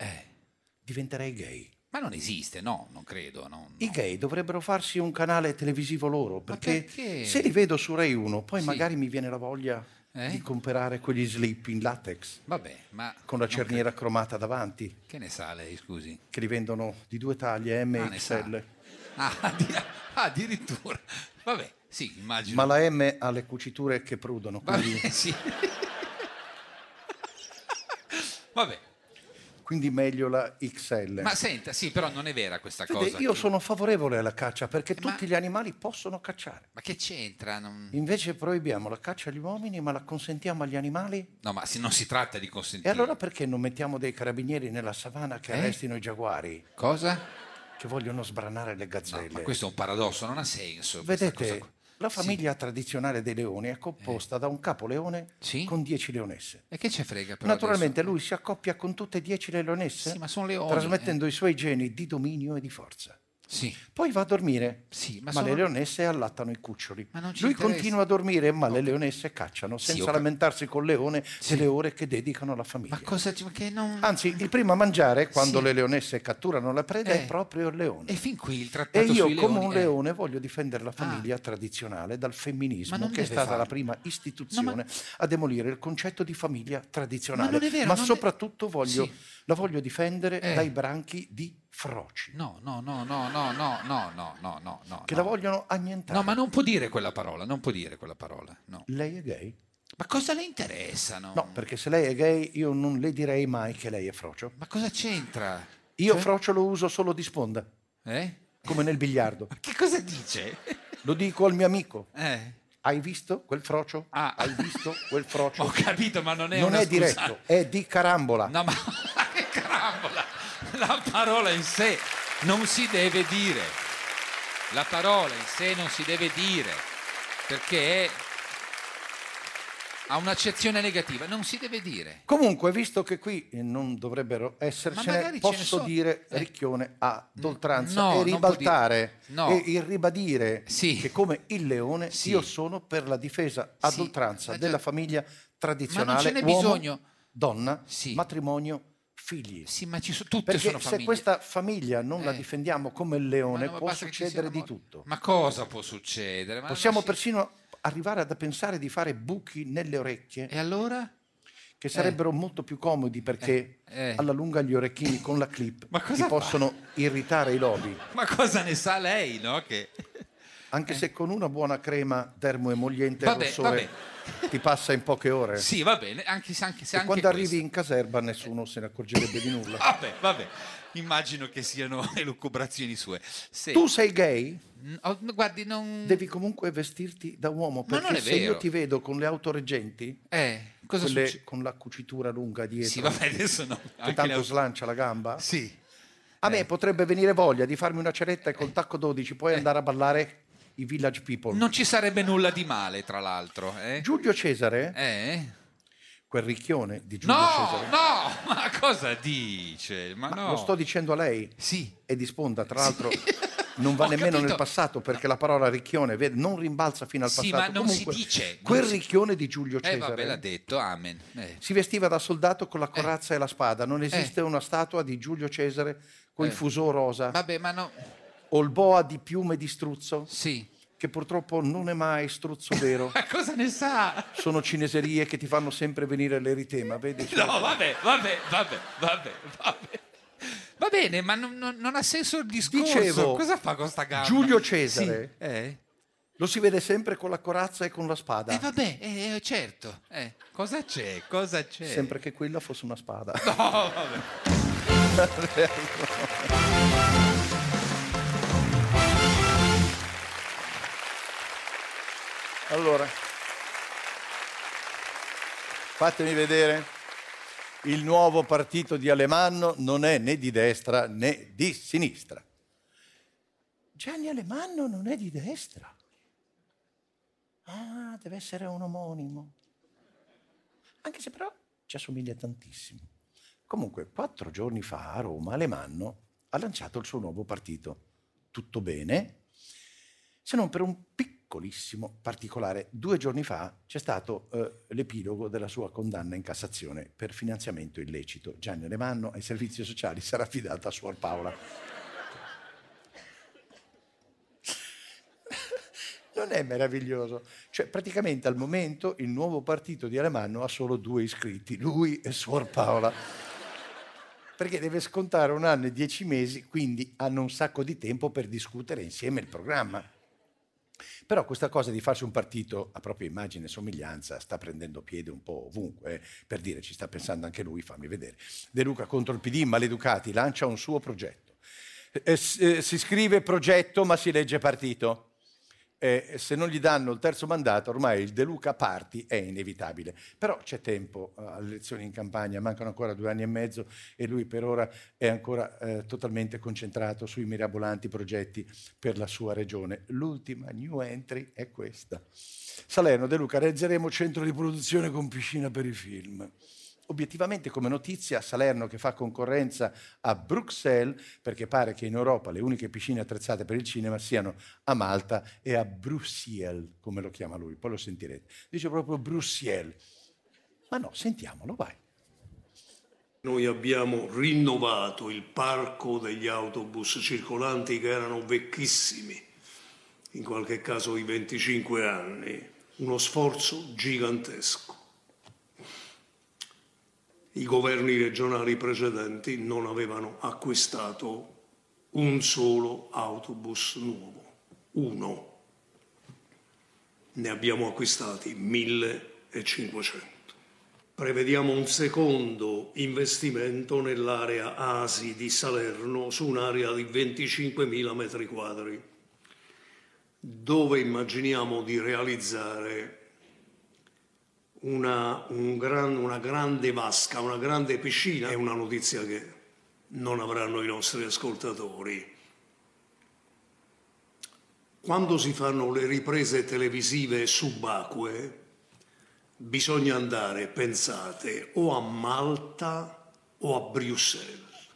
diventerei gay. Ma non esiste, no, non credo. no. I gay dovrebbero farsi un canale televisivo loro, perché, perché? se li vedo su Rai 1, poi Sì. magari mi viene la voglia Eh? di comprare quegli slip in latex Vabbè, ma con la cerniera cromata davanti, che ne sa lei, scusi? che li vendono di due taglie, M Ah, e. XL. Ah, ah, addirittura. Vabbè, sì, immagino. Ma la M ha le cuciture che prudono, quindi, Vabbè, sì. Vabbè, quindi meglio la XL. ma senta, sì, però non è vera questa Vede, cosa. io che- sono favorevole alla caccia perché tutti gli animali possono cacciare. Ma che c'entra? Non- Invece proibiamo la caccia agli uomini, ma la consentiamo agli animali? No, ma si- non si tratta di E consentire. allora perché non mettiamo dei carabinieri nella savana che Eh? arrestino i giaguari? Cosa? Che vogliono sbranare le gazzelle. Ma questo è un paradosso, non ha senso. Vedete. La famiglia tradizionale dei leoni è composta da un capo leone con dieci leonesse. E che ce frega però Naturalmente lui si accoppia con tutte e dieci le leonesse, Sì, ma sono leoni, trasmettendo i suoi geni di dominio e di forza. Sì. Poi va a dormire, ma ma, sono- le leonesse allattano i cuccioli. Lui interessa. continua a dormire, ma le leonesse cacciano, Sì, senza cap- lamentarsi col leone delle ore che dedicano alla famiglia. Ma cosa ma che non... Anzi, il primo a mangiare, quando Sì. le leonesse catturano la preda, Eh. è proprio il leone. E fin qui il E trattato io, sui come leoni, un eh. leone, voglio difendere la famiglia tradizionale dal Ma femminismo, che è stata farlo. la prima istituzione a demolire il concetto di famiglia tradizionale. Ma vero, Ma soprattutto voglio, Sì. la voglio difendere Eh. dai branchi di froci, No, no, no, no, no, no, no, no, no, no, no. che la vogliono annientare. No, ma non può dire quella parola, non può dire quella parola, no. Lei è gay? Ma cosa le interessa, no? Perché se lei è gay io non le direi mai che lei è frocio. Ma cosa c'entra? Io Cioè? frocio lo uso solo di sponda, Eh? come nel biliardo. Che cosa dice? Lo dico al mio amico. Eh? Hai visto quel frocio? Ah. Hai visto quel frocio? Ho capito, ma non è non è scusa. diretto, è di carambola. No, ma che carambola! La parola in sé non si deve dire. La parola in sé non si deve dire perché è- ha un'accezione negativa, non si deve dire. Comunque, visto che qui eh, non dovrebbero Ma essercene, posso sono. dire ricchione ad oltranza No, e ribaltare no. e il ribadire che come il leone Sì. io sono per la difesa ad Sì, oltranza ma della famiglia Ma tradizionale non ce n'è uomo, bisogno. donna, matrimonio, figli. Sì, ma ci sono tutte Perché sono se famiglie. questa famiglia non la Eh. difendiamo come il leone no, può succedere di tutto. Ma cosa può succedere? Ma Possiamo si- persino arrivare a pensare di fare buchi nelle orecchie. E allora? Che sarebbero molto più comodi perché Eh, eh. alla lunga gli orecchini con la clip ti possono irritare i lobi. Ma cosa ne sa lei, no? Che... Anche se con una buona crema termoemoliente Vabbè, rossore ti passa in poche ore. Sì, va bene, anche se anche, se anche quando questo. arrivi in caserba nessuno se ne accorgerebbe di nulla. Vabbè, vabbè. Immagino che siano elucubrazioni sue. Se- Tu sei gay? Mm, oh, no, guardi, non... Devi comunque vestirti da uomo perché se io ti vedo con le autoreggenti, Eh, cosa succede? con la cucitura lunga dietro, Sì, vabbè, adesso no. che tanto le- slancia la gamba, Sì. a me potrebbe venire voglia di farmi una ceretta e col tacco 12 poi andare a ballare i Village People. Non ci sarebbe nulla di male, tra l'altro. Eh? Giulio Cesare, Eh? quel ricchione di Giulio No, Cesare, no, ma cosa dice? Ma, Ma no. lo sto dicendo a lei, Sì. è di sponda, tra l'altro non va Ho nemmeno capito. nel passato perché la parola ricchione non rimbalza fino al Sì, passato. ma non si Comunque, dice, non Quel si- ricchione di Giulio Eh, Cesare vabbè, l'ha detto, amen. Eh. si vestiva da soldato con la corazza e la spada. Non esiste una statua di Giulio Cesare con il Eh. fuso rosa Vabbè, ma no... o il boa di piume di struzzo, Sì. che purtroppo non è mai struzzo vero. Ma cosa ne sa? Sono cineserie che ti fanno sempre venire l'eritema, vedi? No, vabbè, vabbè, vabbè, vabbè, vabbè. Va bene, ma non, non- non ha senso il discorso. Dicevo, cosa fa con sta gamba? Giulio Cesare Sì, Eh? lo si vede sempre con la corazza e con la spada. Eh, vabbè, eh, eh, certo. Eh, cosa c'è? Cosa c'è? Sempre che quella fosse una spada. No, vabbè. Allora, fatemi vedere. Il nuovo partito di Alemanno non è né di destra né di sinistra. Gianni Alemanno non è di destra. Ah, deve essere un omonimo. Anche se però ci assomiglia tantissimo. Comunque, quattro giorni fa a Roma Alemanno ha lanciato il suo nuovo partito. Tutto bene, se non per un piccolissimo particolare. Due giorni fa c'è stato eh, l'epilogo della sua condanna in Cassazione per finanziamento illecito. Gianni Alemanno ai servizi sociali sarà affidata a Suor Paola. Non è meraviglioso? Cioè, praticamente al momento il nuovo partito di Alemanno ha solo due iscritti, lui e Suor Paola. Perché deve scontare un anno e dieci mesi, quindi hanno un sacco di tempo per discutere insieme il programma. Però questa cosa di farsi un partito a propria immagine e somiglianza sta prendendo piede un po' ovunque, eh. per dire ci sta pensando anche lui, fammi vedere. De Luca contro il PD, Maleducati, lancia un suo progetto. Eh, eh, si scrive progetto ma si legge partito. Eh, se non gli danno il terzo mandato, ormai il De Luca Party è inevitabile. Però c'è tempo eh, alle elezioni in campagna, mancano ancora due anni e mezzo e lui per ora è ancora eh, totalmente concentrato sui mirabolanti progetti per la sua regione. L'ultima new entry è questa. Salerno, De Luca, realizzeremo centro di produzione con piscina per i film obiettivamente come notizia Salerno che fa concorrenza a Bruxelles perché pare che in Europa le uniche piscine attrezzate per il cinema siano a Malta e a Bruxelles, come lo chiama lui, poi lo sentirete. Dice proprio Bruxelles. Ma no, sentiamolo, vai. Noi abbiamo rinnovato il parco degli autobus circolanti che erano vecchissimi, in qualche caso i 25 anni, uno sforzo gigantesco i governi regionali precedenti non avevano acquistato un solo autobus nuovo, uno. Ne abbiamo acquistati 1500. Prevediamo un secondo investimento nell'area ASI di Salerno su un'area di 25.000 metri quadri, dove immaginiamo di realizzare una, un gran, una grande vasca, una grande piscina. È una notizia che non avranno i nostri ascoltatori. Quando si fanno le riprese televisive subacquee, bisogna andare, pensate, o a Malta o a Bruxelles.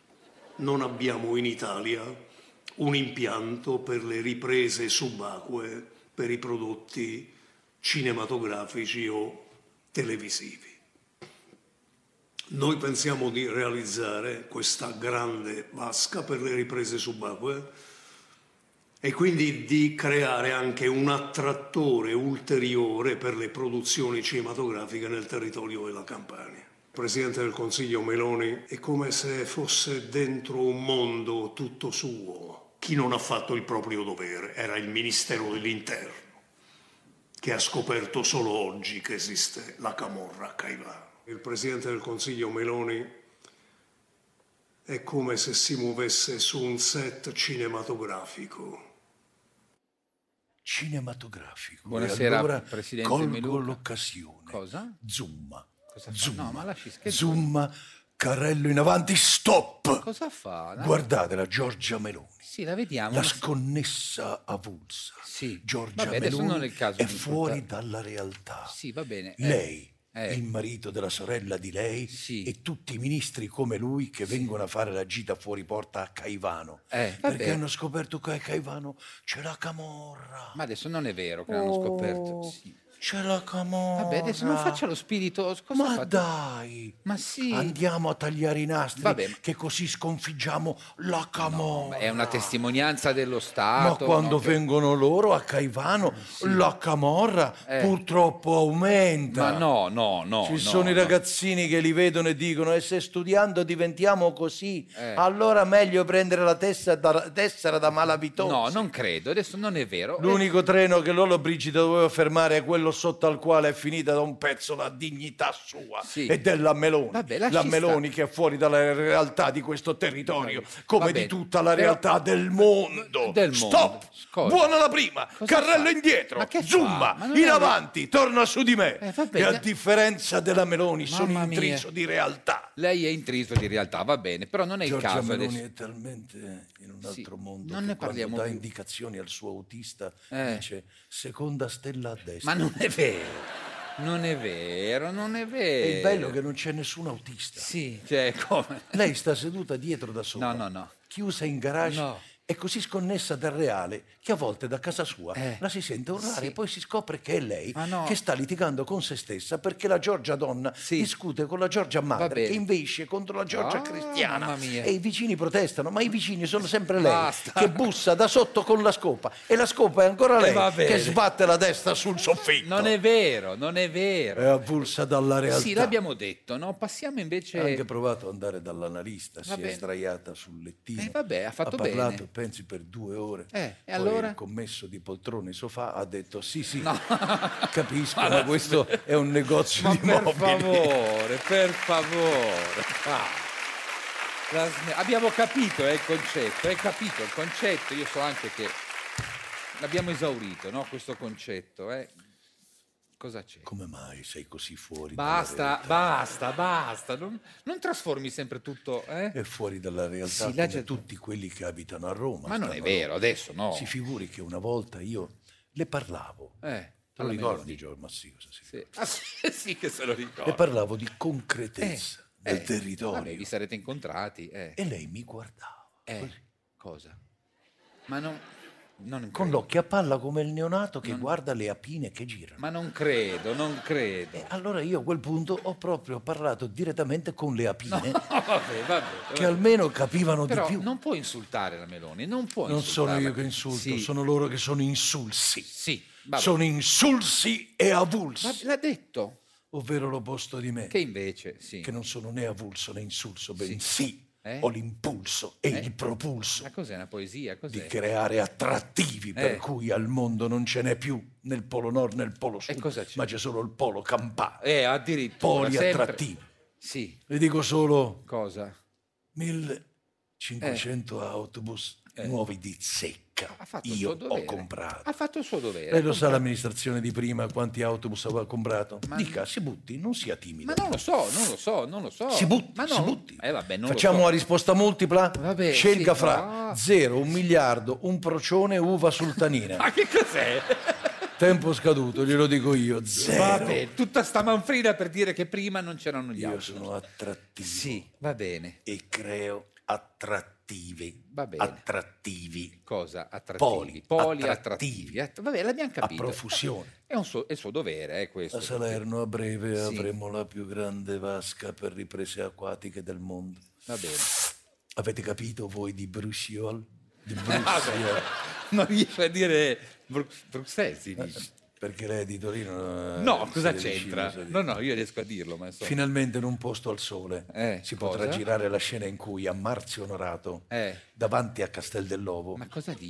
Non abbiamo in Italia un impianto per le riprese subacquee per i prodotti cinematografici o televisivi. Noi pensiamo di realizzare questa grande vasca per le riprese subacquee e quindi di creare anche un attrattore ulteriore per le produzioni cinematografiche nel territorio della Campania. Il Presidente del Consiglio Meloni è come se fosse dentro un mondo tutto suo. Chi non ha fatto il proprio dovere era il Ministero dell'Interno che ha scoperto solo oggi che esiste la camorra a Caivano. Il Presidente del Consiglio Meloni è come se si muovesse su un set cinematografico. Cinematografico. Buonasera, allora Presidente colgo Meluca. l'occasione. Cosa? Zoom. Cosa? Zoom. No, ma lasci scherzare. Zoom, carrello in avanti, stop! Cosa fa? Dai. Guardate la Giorgia Meloni. Sì, la vediamo. La sconnessa avulsa. Sì. Giorgia Vabbè, Meloni non è il caso è di fuori dalla realtà. Sì, va bene. eh, Lei, eh. il marito della sorella di lei e tutti i ministri come lui che vengono a fare la gita fuori porta a Caivano. Eh, perché hanno scoperto che a Caivano c'è la camorra. Ma adesso non è vero che l'hanno Oh. scoperto. Sì. C'è la camorra. Vabbè, adesso non faccia lo spirito. Ma dai! Ma sì. Andiamo a tagliare i nastri Vabbè, ma- che così sconfiggiamo la camorra. È una testimonianza dello Ma Stato. quando no? Vengono loro a Caivano, la camorra Eh. purtroppo aumenta. Ma no, no, no. Ci no, sono i no. ragazzini che li vedono e dicono: E se studiando diventiamo così, Eh. allora meglio prendere la tessera da, tessera da malavitosi. No, non credo. Adesso non è vero. L'unico treno che Lolo Brigida doveva fermare è quello sotto al quale è finita da un pezzo la dignità sua Sì. e della Meloni. Vabbè, la. Meloni che è fuori dalla realtà di questo territorio, come Va di tutta la realtà del mondo. Del mondo. Stop! Cosa? Buona la prima, Cosa carrello fa? indietro, zumba, in avanti, torna su di me. Eh, vabbè, e a differenza della Meloni sono Mamma mia. intriso di realtà. Lei è intriso di realtà, va bene, però non è il Giorgia caso Meloni adesso. è talmente in un Sì, altro mondo non che ne quando parliamo dà più. indicazioni al suo autista Eh. dice seconda stella a destra. Ma non è vero. Non è vero, non è vero. È il bello che non c'è nessun autista. Sì, cioè come? Lei sta seduta dietro da sola, No, no, no. chiusa in garage No. E così sconnessa dal reale che a volte da casa sua Eh. la si sente urlare Sì. e poi si scopre che è lei no. che sta litigando con se stessa perché la Giorgia donna discute con la Giorgia madre che invece contro la Giorgia Ah, cristiana e i vicini protestano ma i vicini sono sempre lei Basta. che bussa da sotto con la scopa e la scopa è ancora Eh, lei che sbatte la testa sul soffitto Non è vero, non è vero. è avulsa dalla realtà Sì, l'abbiamo detto, no? Passiamo invece... ha anche provato ad andare dall'analista, Va si è sdraiata sul lettino. Eh, vabbè, ha fatto parlato, bene. Pensi, per due ore. Eh, e allora? il commesso di poltrone e sofà ha detto sì, sì, No. capisco, Ma ma, questo è un negozio Ma di per mobili. favore, per favore. Ah. La Abbiamo capito eh, il concetto, hai capito il concetto? Io so anche che l'abbiamo esaurito, no? Questo concetto, eh? Cosa c'è? Come mai sei così fuori Basta, basta, basta. Non, non trasformi sempre tutto, eh? È fuori dalla realtà Sì, gente- tutti quelli che abitano a Roma. Ma non è vero, adesso no. Si figuri che una volta io le parlavo. Eh, Te lo ricordi. Giorgio Massimo? Sì. Sì. Ah, sì, che se lo ricordo. Le parlavo di concretezza del Eh, territorio. Vabbè, vi sarete incontrati. eh. E lei mi guardava. Eh, cosa? Ma non... non Con l'occhio a palla come il neonato che guarda le apine che girano. Ma non credo, non credo. Allora io a quel punto ho proprio parlato direttamente con le apine, vabbè, vabbè, vabbè. che almeno capivano Però di più. non può insultare la Meloni, non può Non sono io che insulto, Sì. sono loro che sono insulsi. Sì. Sono insulsi e avulsi. Ma l'ha detto. Ovvero l'opposto di me. Che invece, sì. Che non sono né avulso né insulso, bensì Eh? ho l'impulso e Eh? il propulso Ma cos'è una poesia? Cos'è? di creare attrattivi per Eh. cui al mondo non ce n'è più nel polo nord né nel polo sud, ma c'è solo il polo campano. Eh, addirittura. Poli sempre- attrattivi. Sì. Vi dico solo Cosa? 1500 autobus nuovi di secca. Ha fatto il Io ho comprato. Ha fatto il suo dovere. Lei lo sa l'amministrazione di prima quanti autobus aveva comprato? Dica, si butti, non sia timido. Ma non lo so, non lo so, non lo so. Si butti, Ma si no. butti. Eh, vabbè, Facciamo so. la risposta multipla? Vabbè, Scelga sì, fra no. 0, un miliardo, un procione uva sultanina. Ma che cos'è? Tempo scaduto, glielo dico io. Zero. Vabbè, tutta sta manfrina per dire che prima non c'erano gli Io autobus. sono attrattivo. Sì, va bene. E creo attrattivi. Va bene. Attrattivi. Cosa? Attrattivi. Poli, Poli attrattivi. attrattivi. Att- Vabbè, l'abbiamo A capito. profusione. È, un suo, è il suo dovere, è questo. A Salerno a breve Sì. avremo la più grande vasca per riprese acquatiche del mondo. Va bene. Avete capito voi di Bruxelles? Di Bruxelles? non riesco a dire Bru- Bruxelles, si dice. Perché lei è di Torino? eh, No, cosa c'entra? vicini, No, no, io riesco a dirlo, ma insomma. Finalmente in un posto al sole Eh, si cosa? potrà girare la scena in cui a Marzio Onorato, Eh. davanti a Castel dell'Ovo,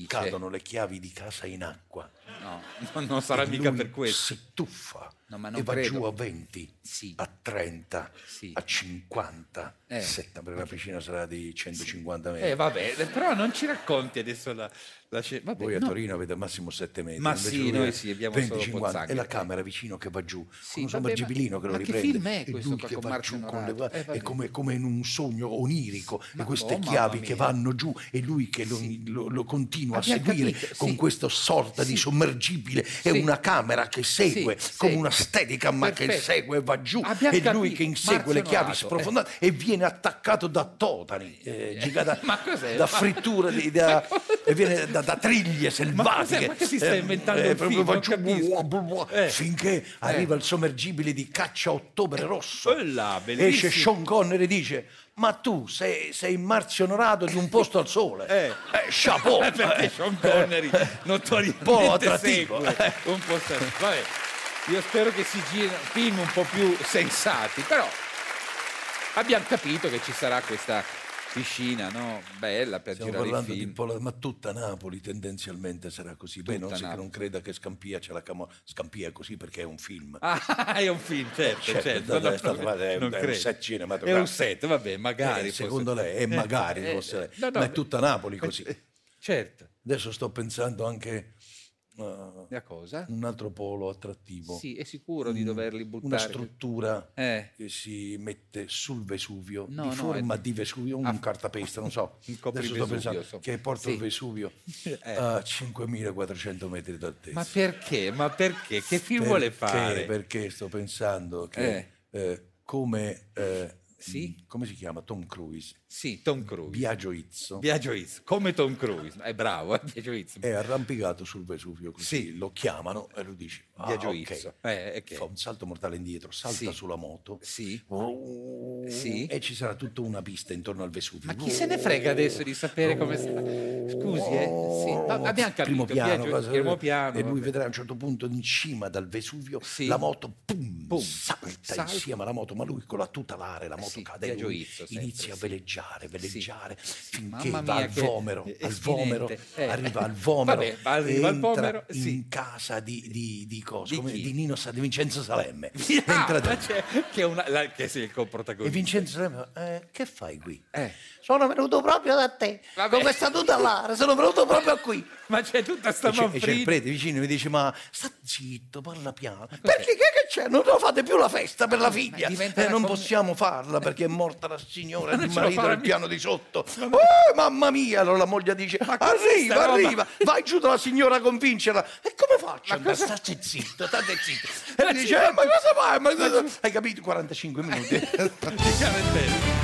cadono le chiavi di casa in acqua. No, non- non sarà mica per questo. Si tuffa No, e va credo. giù a 20, Sì. a 30, Sì. a 50, Eh. 70, perché la piscina sarà di 150 metri. Eh, vabbè, però non ci racconti adesso la, la scena. Vabbè, Voi a no. Torino avete al massimo 7 metri. Ma sì, noi sì, abbiamo 20, solo 50, pozzanghere, e la camera vicino che va giù, Sì, con un vabbè, sommergibilino ma- che lo ma che riprende. film è questo che va giù con le Eh, è come, come in un sogno onirico Ma- e queste oh, chiavi che vanno giù e lui che lo, lo- lo continua Abbiamo a seguire capito, con sì. questo sorta di Sì. sommergibile Sì. una camera che segue Sì, come sì. una steadicam che Perfetto. segue e va giù e lui che insegue le chiavi eh. sprofondate e viene attaccato da totani, eh, gigata- Ma cos'è? da Ma- frittura, di- da, e viene da, da triglie selvatiche. ma che si sta Eh, inventando eh, film? buah, buah, buah, Eh. finché arriva il sommergibile di caccia ottobre rosso. Bellissimo. Esce Sean Connery e dice: Ma tu sei, sei Marzio Onorato di un posto al sole. Eh. chapeau! Perché Eh, Sean Connery eh, notoriamente segue eh. un po' strano. Vabbè, io spero che si girino film un po' più sensati, però abbiamo capito che ci sarà questa piscina, no? Bella per Stiamo girare parlando di polo- ma tutta Napoli tendenzialmente sarà così. Beh, non, si- non creda che Scampia ce la camo- Scampia è così perché è un film. Ah, è un film, certo, Certo, certo. è no, stato- no, è un- è un set cinematografico. È un set, vabbè, magari. Eh, fosse- secondo lei, è magari Eh, fosse eh, lei. no, ma è tutta Napoli così. Certo. Adesso sto pensando anche La cosa? un altro polo attrattivo. Sì, è sicuro di Un- doverli buttare. Una struttura Eh. che si mette sul Vesuvio, No, di no, forma è- di Vesuvio, un Ah. cartapesta, non so. Vesuvio, pensando insomma. che porta il Sì. Vesuvio Eh. a 5400 metri d'altezza. Ma perché? Ma perché? Che film Perché? vuole fare? Perché sto pensando che eh, come, eh, Sì? come si chiama? Tom Cruise, Sì, Tom Cruise. Biagio Izzo, Biagio Izzo, come Tom Cruise. È bravo, eh, Biagio Izzo. è arrampicato sul Vesuvio, così Sì. lo chiamano e lui dice, ah, Biagio ok. Izzo. Eh, ok. fa un salto mortale indietro, salta Sì. sulla moto Sì. Oh, Sì. e ci sarà tutta una pista intorno al Vesuvio. Ma chi se ne frega adesso di sapere come sta? Scusi, eh? Sì. Ma abbiamo capito. primo piano, Biagio- cosa- primo piano. e lui vabbè. vedrà a un certo punto in cima dal Vesuvio la moto pum, Boom. salta, Salta. insieme alla moto, ma lui con la tutelare, la moto cade, Biagio Izzo inizia a sì. veleggiare, veleggiare, finché Mamma va al vomero, al vomero. Eh. arriva al vomero, Vabbè, arriva al vomero, in sì. casa di, di, di cosa? Di di Nino Sa- Vincenzo Salemme. Ah, che, è una, la- che sì, il E coprotagonista. Vincenzo Salemme, eh, che fai qui? Eh. Sono venuto proprio da te, Vabbè. con questa tutelare, sono venuto proprio qui. Ma c'è tutta sta E c'è, e c'è il prete vicino e mi dice: Ma sta zitto, parla piano. Perché che, che c'è? Non lo fate più la festa per la figlia. Eh, non com- possiamo farla perché è morta la signora e lo marito la- piano di sotto. Oh, mamma mia! Allora la moglie dice: Arriva, arriva, vai giù dalla signora a convincerla. E come faccio? Ma cosa- State zitto, state zitto. E lui dice: "Eh, Ma cosa fai? Ma cosa-" Hai capito? 45 minuti.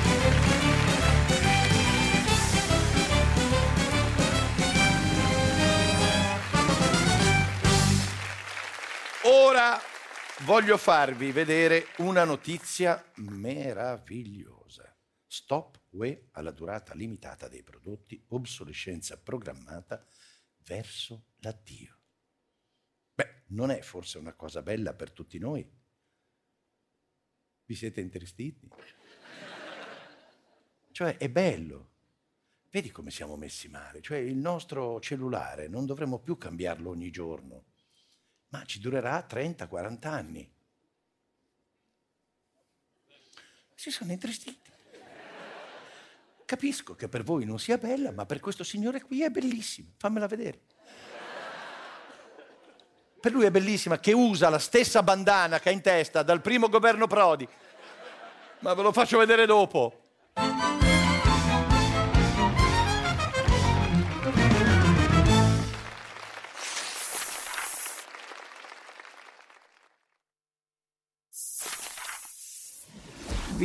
Ora voglio farvi vedere una notizia meravigliosa. Stop UE alla durata limitata dei prodotti, obsolescenza programmata verso l'addio. Beh, non è forse una cosa bella per tutti noi? Vi siete intristiti? Cioè, è bello. Vedi come siamo messi male? Cioè, il nostro cellulare non dovremmo più cambiarlo ogni giorno ma ci durerà 30-40 anni. Si sono intristiti. Capisco che per voi non sia bella, ma per questo signore qui è bellissima. Fammela vedere. Per lui è bellissima che usa la stessa bandana che ha in testa dal primo governo Prodi. Ma ve lo faccio vedere dopo.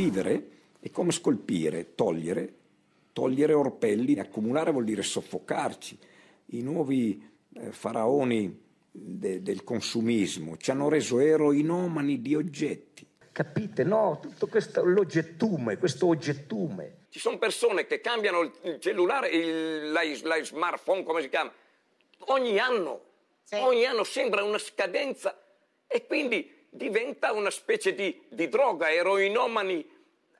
Vivere è come scolpire, togliere, togliere orpelli, accumulare vuol dire soffocarci. I nuovi eh, faraoni de- del consumismo ci hanno reso eroinomani di oggetti. Capite? No, tutto questo l'oggettume, questo oggettume. Ci sono persone che cambiano il- cellulare, il, la, la smartphone, come si chiama, ogni anno. Ogni anno sembra una scadenza e quindi diventa una specie di, di droga, eroinomani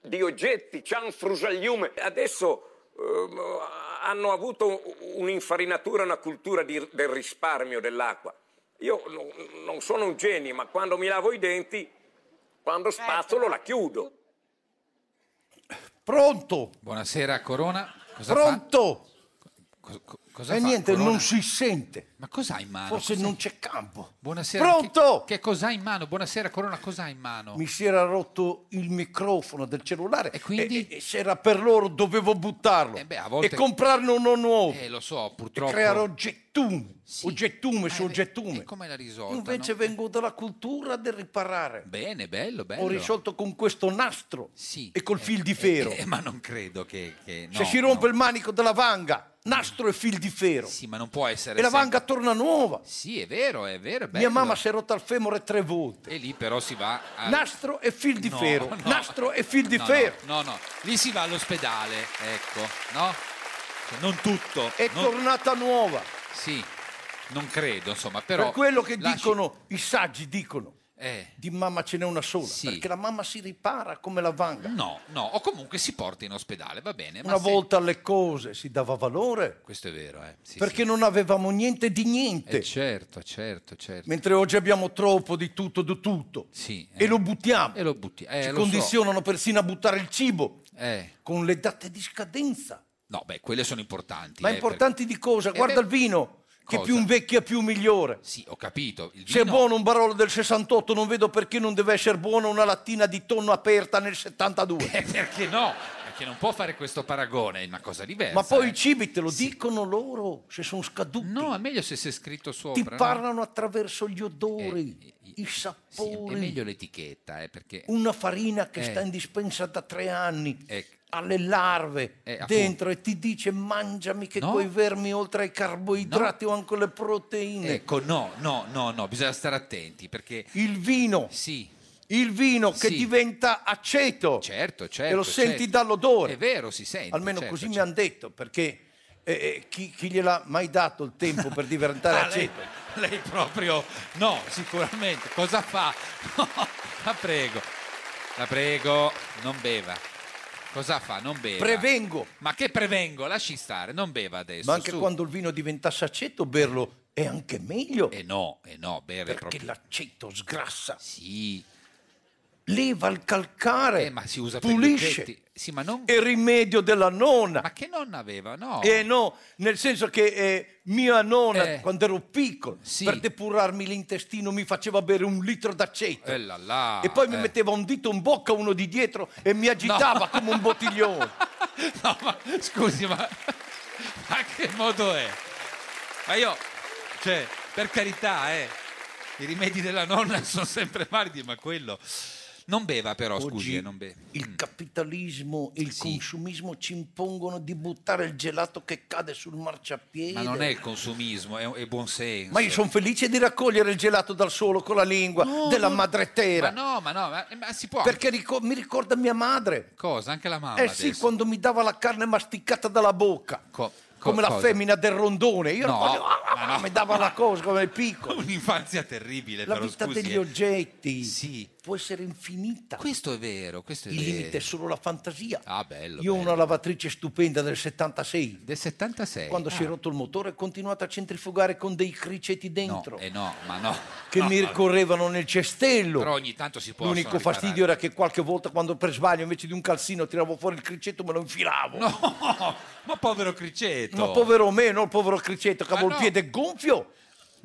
di oggetti, c'hanno frusagliume. Adesso ehm, hanno avuto un'infarinatura, una cultura di- del risparmio dell'acqua. Io non, non sono un genio, ma quando mi lavo i denti, quando spazzolo la chiudo. Pronto? Buonasera Corona. Cosa Pronto? fa? Co- cosa E fa, niente, Corona? non si sente. Ma cos'ha in mano? Forse Cos'è? non c'è campo. Buonasera. Pronto? Che, che cos'ha in mano? Buonasera Corona, cos'ha in mano? Mi si era rotto il microfono del cellulare e, quindi? e- e se era per loro dovevo buttarlo beh, a volte- e comprarne uno nuovo Eh, lo so, e purtroppo. creare oggettume, oggettume su oggettume. Come l'ha risolta? Invece no? vengo dalla cultura del riparare. Bene, bello, bello. Ho risolto con questo nastro Sì. e col fil di ferro. Eh, ma non credo che... che- se no, si rompe no. il manico della vanga, nastro e fil di ferro. Sì, ma non può essere E la sempre- vanga torna nuova. Sì, è vero, è vero, è. Mia mamma si è rotta il femore tre volte. E lì però si va a... Nastro e fil di No, ferro. no. Nastro e fil di No, ferro. No, no, no, lì si va all'ospedale, ecco, no? Cioè, non tutto. È non- tornata nuova. Sì, non credo, insomma, però... per quello che lasci- dicono, i saggi dicono, Eh. di mamma ce n'è una sola. Perché la mamma si ripara come la vanga. No, no, o comunque si porta in ospedale, va bene. Una se- volta alle cose si dava valore. Questo è vero, eh. Sì, perché non avevamo niente di sì. niente. Eh, certo, certo, certo. Mentre oggi abbiamo troppo di tutto di tutto. Sì, E lo buttiamo. E lo butti. Eh, Ci lo so. condizionano persino a buttare il cibo. Eh. Con le date di scadenza. No, beh, quelle sono importanti. Ma eh, importanti di cosa? Eh, Guarda beh, il vino, che più invecchia più migliore. Sì, ho capito. Il Se è vino- buono un barolo del 68, non vedo perché non deve essere buona una lattina di tonno aperta nel 72. Eh, perché no? Perché non può fare questo paragone, è una cosa diversa. Ma poi eh. i cibi te lo dicono loro, se sono scaduti. No, è meglio se c'è scritto sopra. Ti no? Eh, parlano attraverso gli odori, i Sì, sapori. è meglio l'etichetta, eh, perché... Una farina che Eh. sta in dispensa da tre anni, Ecco. Alle larve Eh, dentro e ti dice mangiami che No. coi vermi oltre ai carboidrati ho anche le proteine. Ecco, no, no, no, no, bisogna stare attenti perché... Il vino. Sì. Il vino che Sì. diventa aceto. Certo, certo. e lo senti certo. dall'odore. È vero, si sente. Almeno certo, così certo. mi hanno detto, perché E, e chi, chi gliel'ha mai dato il tempo per diventare Ah, lei, aceto? lei proprio no, sicuramente. Cosa fa? la prego, la prego, non beva. Cosa fa? Non beva. Prevengo. Ma che prevengo? Lasci stare, non beva adesso. Ma anche su. quando il vino diventasse aceto, berlo è anche meglio. Eh no, eh no, bere Perché proprio. l'aceto sgrassa. Sì. Leva il calcare. Eh, ma si usa pulisce. Sì, ma non. È rimedio della nonna. Ma che nonna aveva? No. Eh no, nel senso che eh, mia nonna, Eh. quando ero piccolo, Sì. per depurarmi l'intestino mi faceva bere un litro d'aceto. Eh là là, e poi mi eh. metteva un dito in bocca, uno di dietro, e mi agitava come un bottiglione. No, ma scusi, ma, ma che modo è? Ma io, cioè, per carità, eh, i rimedi della nonna sono sempre validi, ma quello... Non beva però, scusi, Oggi eh, non beve. il capitalismo e il consumismo ci impongono di buttare il gelato che cade sul marciapiede. Ma non è il consumismo, è, è buon senso. Ma io sono felice di raccogliere il gelato dal solo con la lingua No, della no, madre terra. Ma no, ma no, ma, ma si può... Perché rico- mi ricorda mia madre. Cosa? Anche la mamma Eh sì, adesso? quando mi dava la carne masticata dalla bocca. Co- come la cosa? femmina del rondone. Io No, quasi- ah, no. mi dava la cosa come piccolo. Un'infanzia terribile, La però, vita scusi, degli eh. oggetti Sì. Può essere infinita. Questo è vero, questo è Il vero. limite è solo la fantasia. Ah, bello, Io ho bello. una lavatrice stupenda del 76. Del 76? Quando si è Ah. rotto il motore ho continuato a centrifugare con dei criceti dentro. No, eh no, ma no. Che No, mi no. ricorrevano nel cestello. Però ogni tanto si possono L'unico fastidio era che qualche volta quando per sbaglio invece di un calzino tiravo fuori il cricetto me lo infilavo. No, ma povero criceto. Ma povero me, non il povero cricetto che avevo no. il piede gonfio.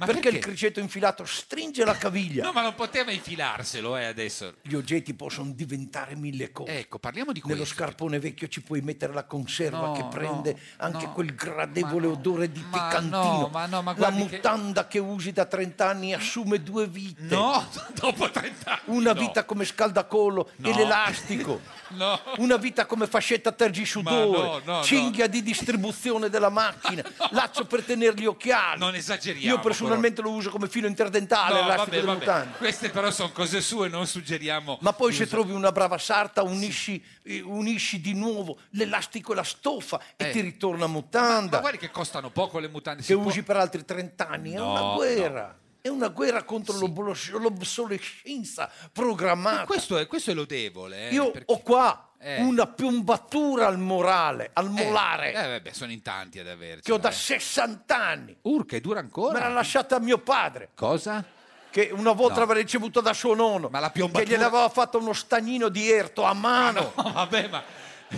Ma perché, perché? il cricetto infilato stringe la caviglia. No, ma non poteva infilarselo, eh, adesso. Gli oggetti possono diventare mille cose. Ecco, parliamo di Nello questo. scarpone vecchio ci puoi mettere la conserva No, che prende no, anche no. quel gradevole odore di ma piccantino. no, ma no, ma la guardi che- mutanda che... usi da 30 anni assume due vite. No, dopo 30 anni. Una vita come scaldacollo e l'elastico. No. Una vita come fascetta tergisudore, cinghia di distribuzione della macchina, laccio per tenere gli occhiali. Non esageriamo. Io personalmente lo uso come filo interdentale, No, l'elastico vabbè, vabbè. mutande. Queste però sono cose sue, non suggeriamo. Ma poi se trovi una brava sarta, unisci, eh, unisci di nuovo l'elastico e la stoffa e Eh. ti ritorna Ma mutanda. guardi che costano poco le mutande. che può- usi per altri 30 anni. È No, una guerra. È una guerra contro l'oblos- l'obsolescenza programmata. Questo è, questo è lodevole. eh, Io perché- ho qua Eh. una piombatura al morale, al Eh, molare, Eh, vabbè, sono in tanti ad averci. che ho da 60 anni. Urca, e dura ancora? Me l'ha lasciata mio padre. Cosa? Che una volta No. l'aveva ricevuta da suo nonno. Ma la Che piombatura- gliene aveva fatto uno stagnino di erto a mano. No, vabbè, ma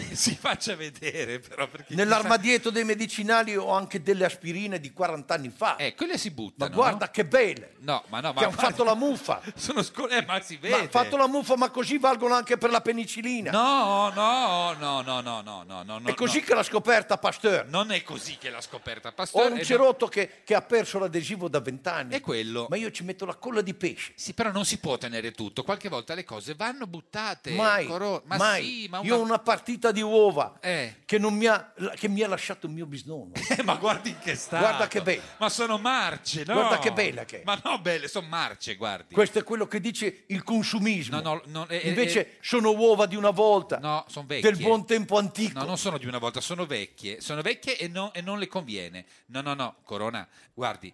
si faccia vedere però perché Nell'armadietto dei medicinali ho anche delle aspirine di 40 anni fa. Eh, quelle si Ma buttano. guarda che belle. No, ma no, ma Che hanno fatto la muffa. Sono eh, ma si Ma vede. hanno fatto la muffa, ma così valgono anche per la penicillina. No, no, no, no, no, no, no, no. È così no. che l'ha scoperta Pasteur. Non è così che l'ha scoperta Ho Pasteur. un e cerotto che, che ha perso l'adesivo da vent'anni. È quello. Ma io ci metto la colla di pesce. Sì, però non si può tenere tutto. Qualche volta le cose vanno buttate. Mai, Coro- Ma mai. sì, ma Io ho una partita di uova Eh. che, non mi ha, che mi ha lasciato il mio bisnonno. Eh, ma guardi in che stato. Guarda che bella. Ma sono marce, no? Guarda che bella che è. Ma no, belle, sono marce, guardi. Questo è quello che dice il consumismo. No, no, no, eh, eh, Invece sono uova di una volta, No, sono vecchie. del buon tempo antico. No, non sono di una volta, sono vecchie. Sono vecchie e, no- e non le conviene. No, no, no, Corona, guardi,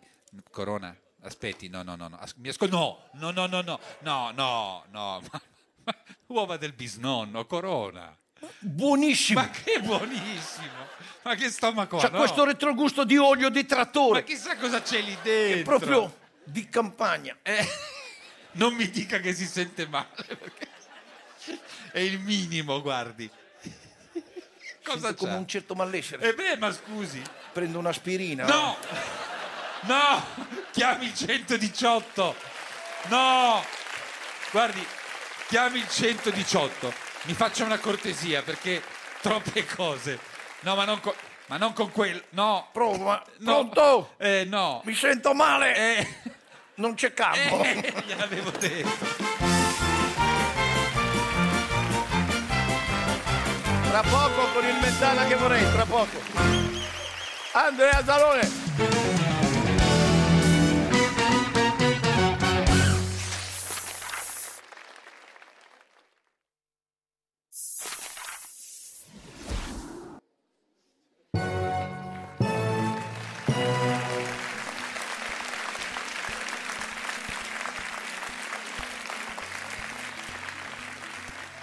Corona, aspetti, no, no, no, no, mi ascolti, no, no, no, no, no, no, no, no, uova del bisnonno, Corona. Buonissimo. Ma che buonissimo! Ma che stomaco C'ha no? questo retrogusto di olio di Ma trattore. chissà cosa c'è lì È dentro. proprio di campagna. Eh, non mi dica che si sente male, è il minimo, guardi. Cosa Sento come c'è? un certo malessere. Eh beh, ma scusi. Prendo un'aspirina. No! No! Chiami il 118! No! Guardi, chiami il 118. Mi faccia una cortesia perché troppe cose. No, ma non con, ma non con quel. No. Prova. No. Pronto? Eh, no. Mi sento male. Eh, Non c'è campo. eh, gliel'avevo detto. Tra poco con il mentana che vorrei, tra poco. Andrea Zalone.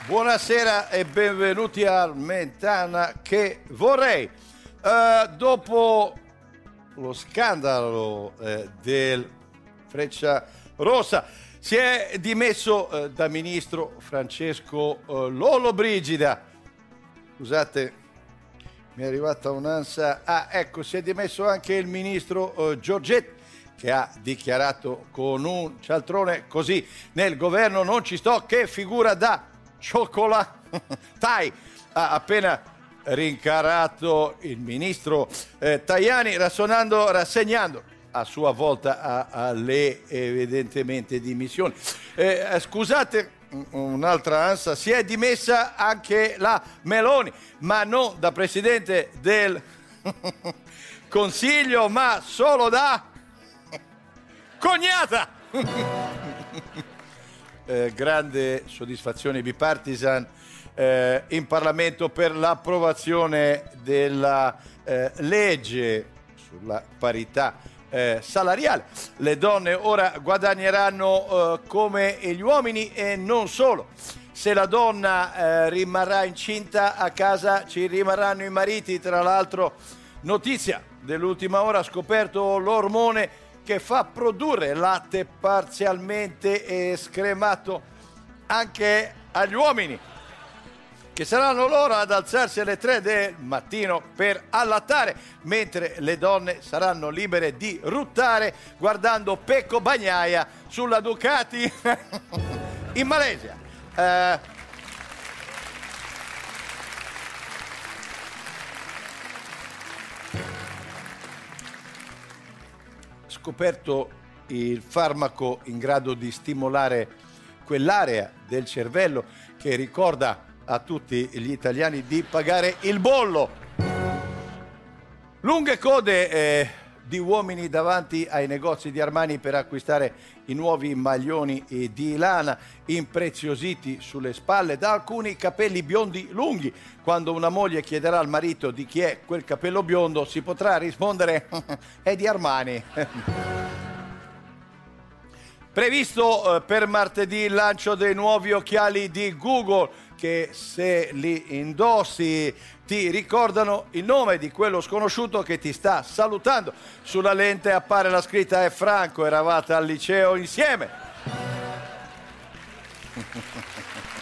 Buonasera e benvenuti al Mentana che vorrei. Eh, dopo lo scandalo eh, del Freccia Rossa si è dimesso eh, da ministro Francesco eh, Lolo Brigida. Scusate, mi è arrivata un'ansia. Ah, ecco, si è dimesso anche il ministro eh, Giorgetti che ha dichiarato con un cialtrone così nel governo non ci sto che figura da cioccolatai ha appena rincarato il ministro eh, Tajani rassonando, rassegnando a sua volta alle evidentemente dimissioni. Eh, eh, scusate, un'altra ansa, si è dimessa anche la Meloni, ma non da presidente del Consiglio, ma solo da cognata. Eh, grande soddisfazione bipartisan eh, in Parlamento per l'approvazione della eh, legge sulla parità eh, salariale. Le donne ora guadagneranno eh, come gli uomini e non solo. Se la donna rimarrà incinta a casa ci rimarranno i mariti. Tra l'altro, notizia dell'ultima ora, scoperto l'ormone che fa produrre latte parzialmente scremato anche agli uomini che saranno loro ad alzarsi alle 3 del mattino per allattare, mentre le donne saranno libere di ruttare guardando Pecco Bagnaia sulla Ducati in Malesia. Eh, scoperto il farmaco in grado di stimolare quell'area del cervello che ricorda a tutti gli italiani di pagare il bollo. Lunghe code eh, di uomini davanti ai negozi di Armani per acquistare i nuovi maglioni di lana impreziositi sulle spalle da alcuni capelli biondi lunghi. Quando una moglie chiederà al marito di chi è quel capello biondo si potrà rispondere è di Armani. Previsto eh, per martedì il lancio dei nuovi occhiali di Google che se li indossi ti ricordano il nome di quello sconosciuto che ti sta salutando. Sulla lente appare la scritta è Franco, eravate al liceo insieme.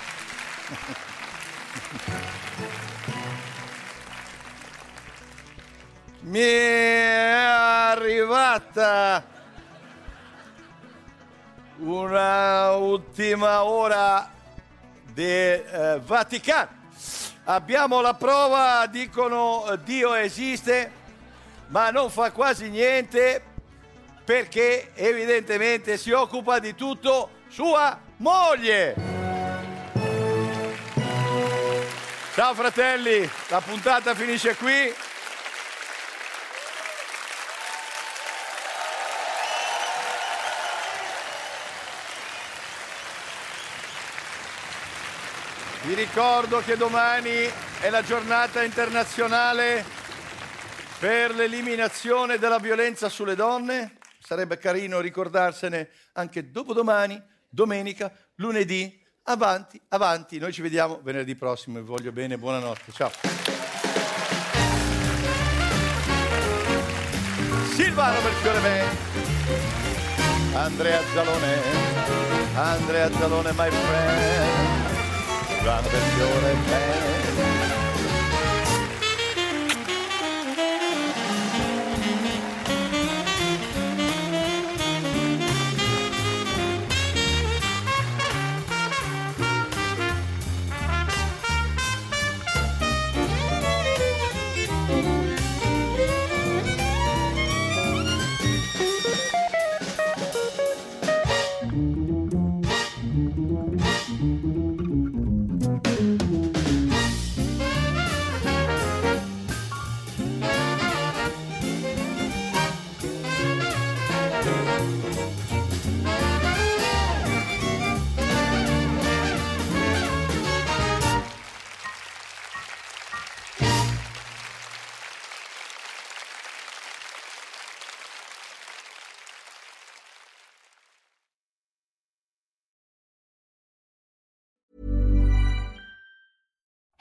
Mi è arrivata una ultima ora del eh, Vaticano. Abbiamo la prova, dicono Dio esiste, ma non fa quasi niente perché evidentemente si occupa di tutto sua moglie. Ciao fratelli, la puntata finisce qui. Vi ricordo che domani è la giornata internazionale per l'eliminazione della violenza sulle donne. Sarebbe carino ricordarsene anche dopodomani, domenica, lunedì. Avanti, avanti. Noi ci vediamo venerdì prossimo. Vi voglio bene. Buonanotte. Ciao. Silvano Melchiorre Band. Andrea Zalone. Andrea Zalone, my friend. Grande fiore bello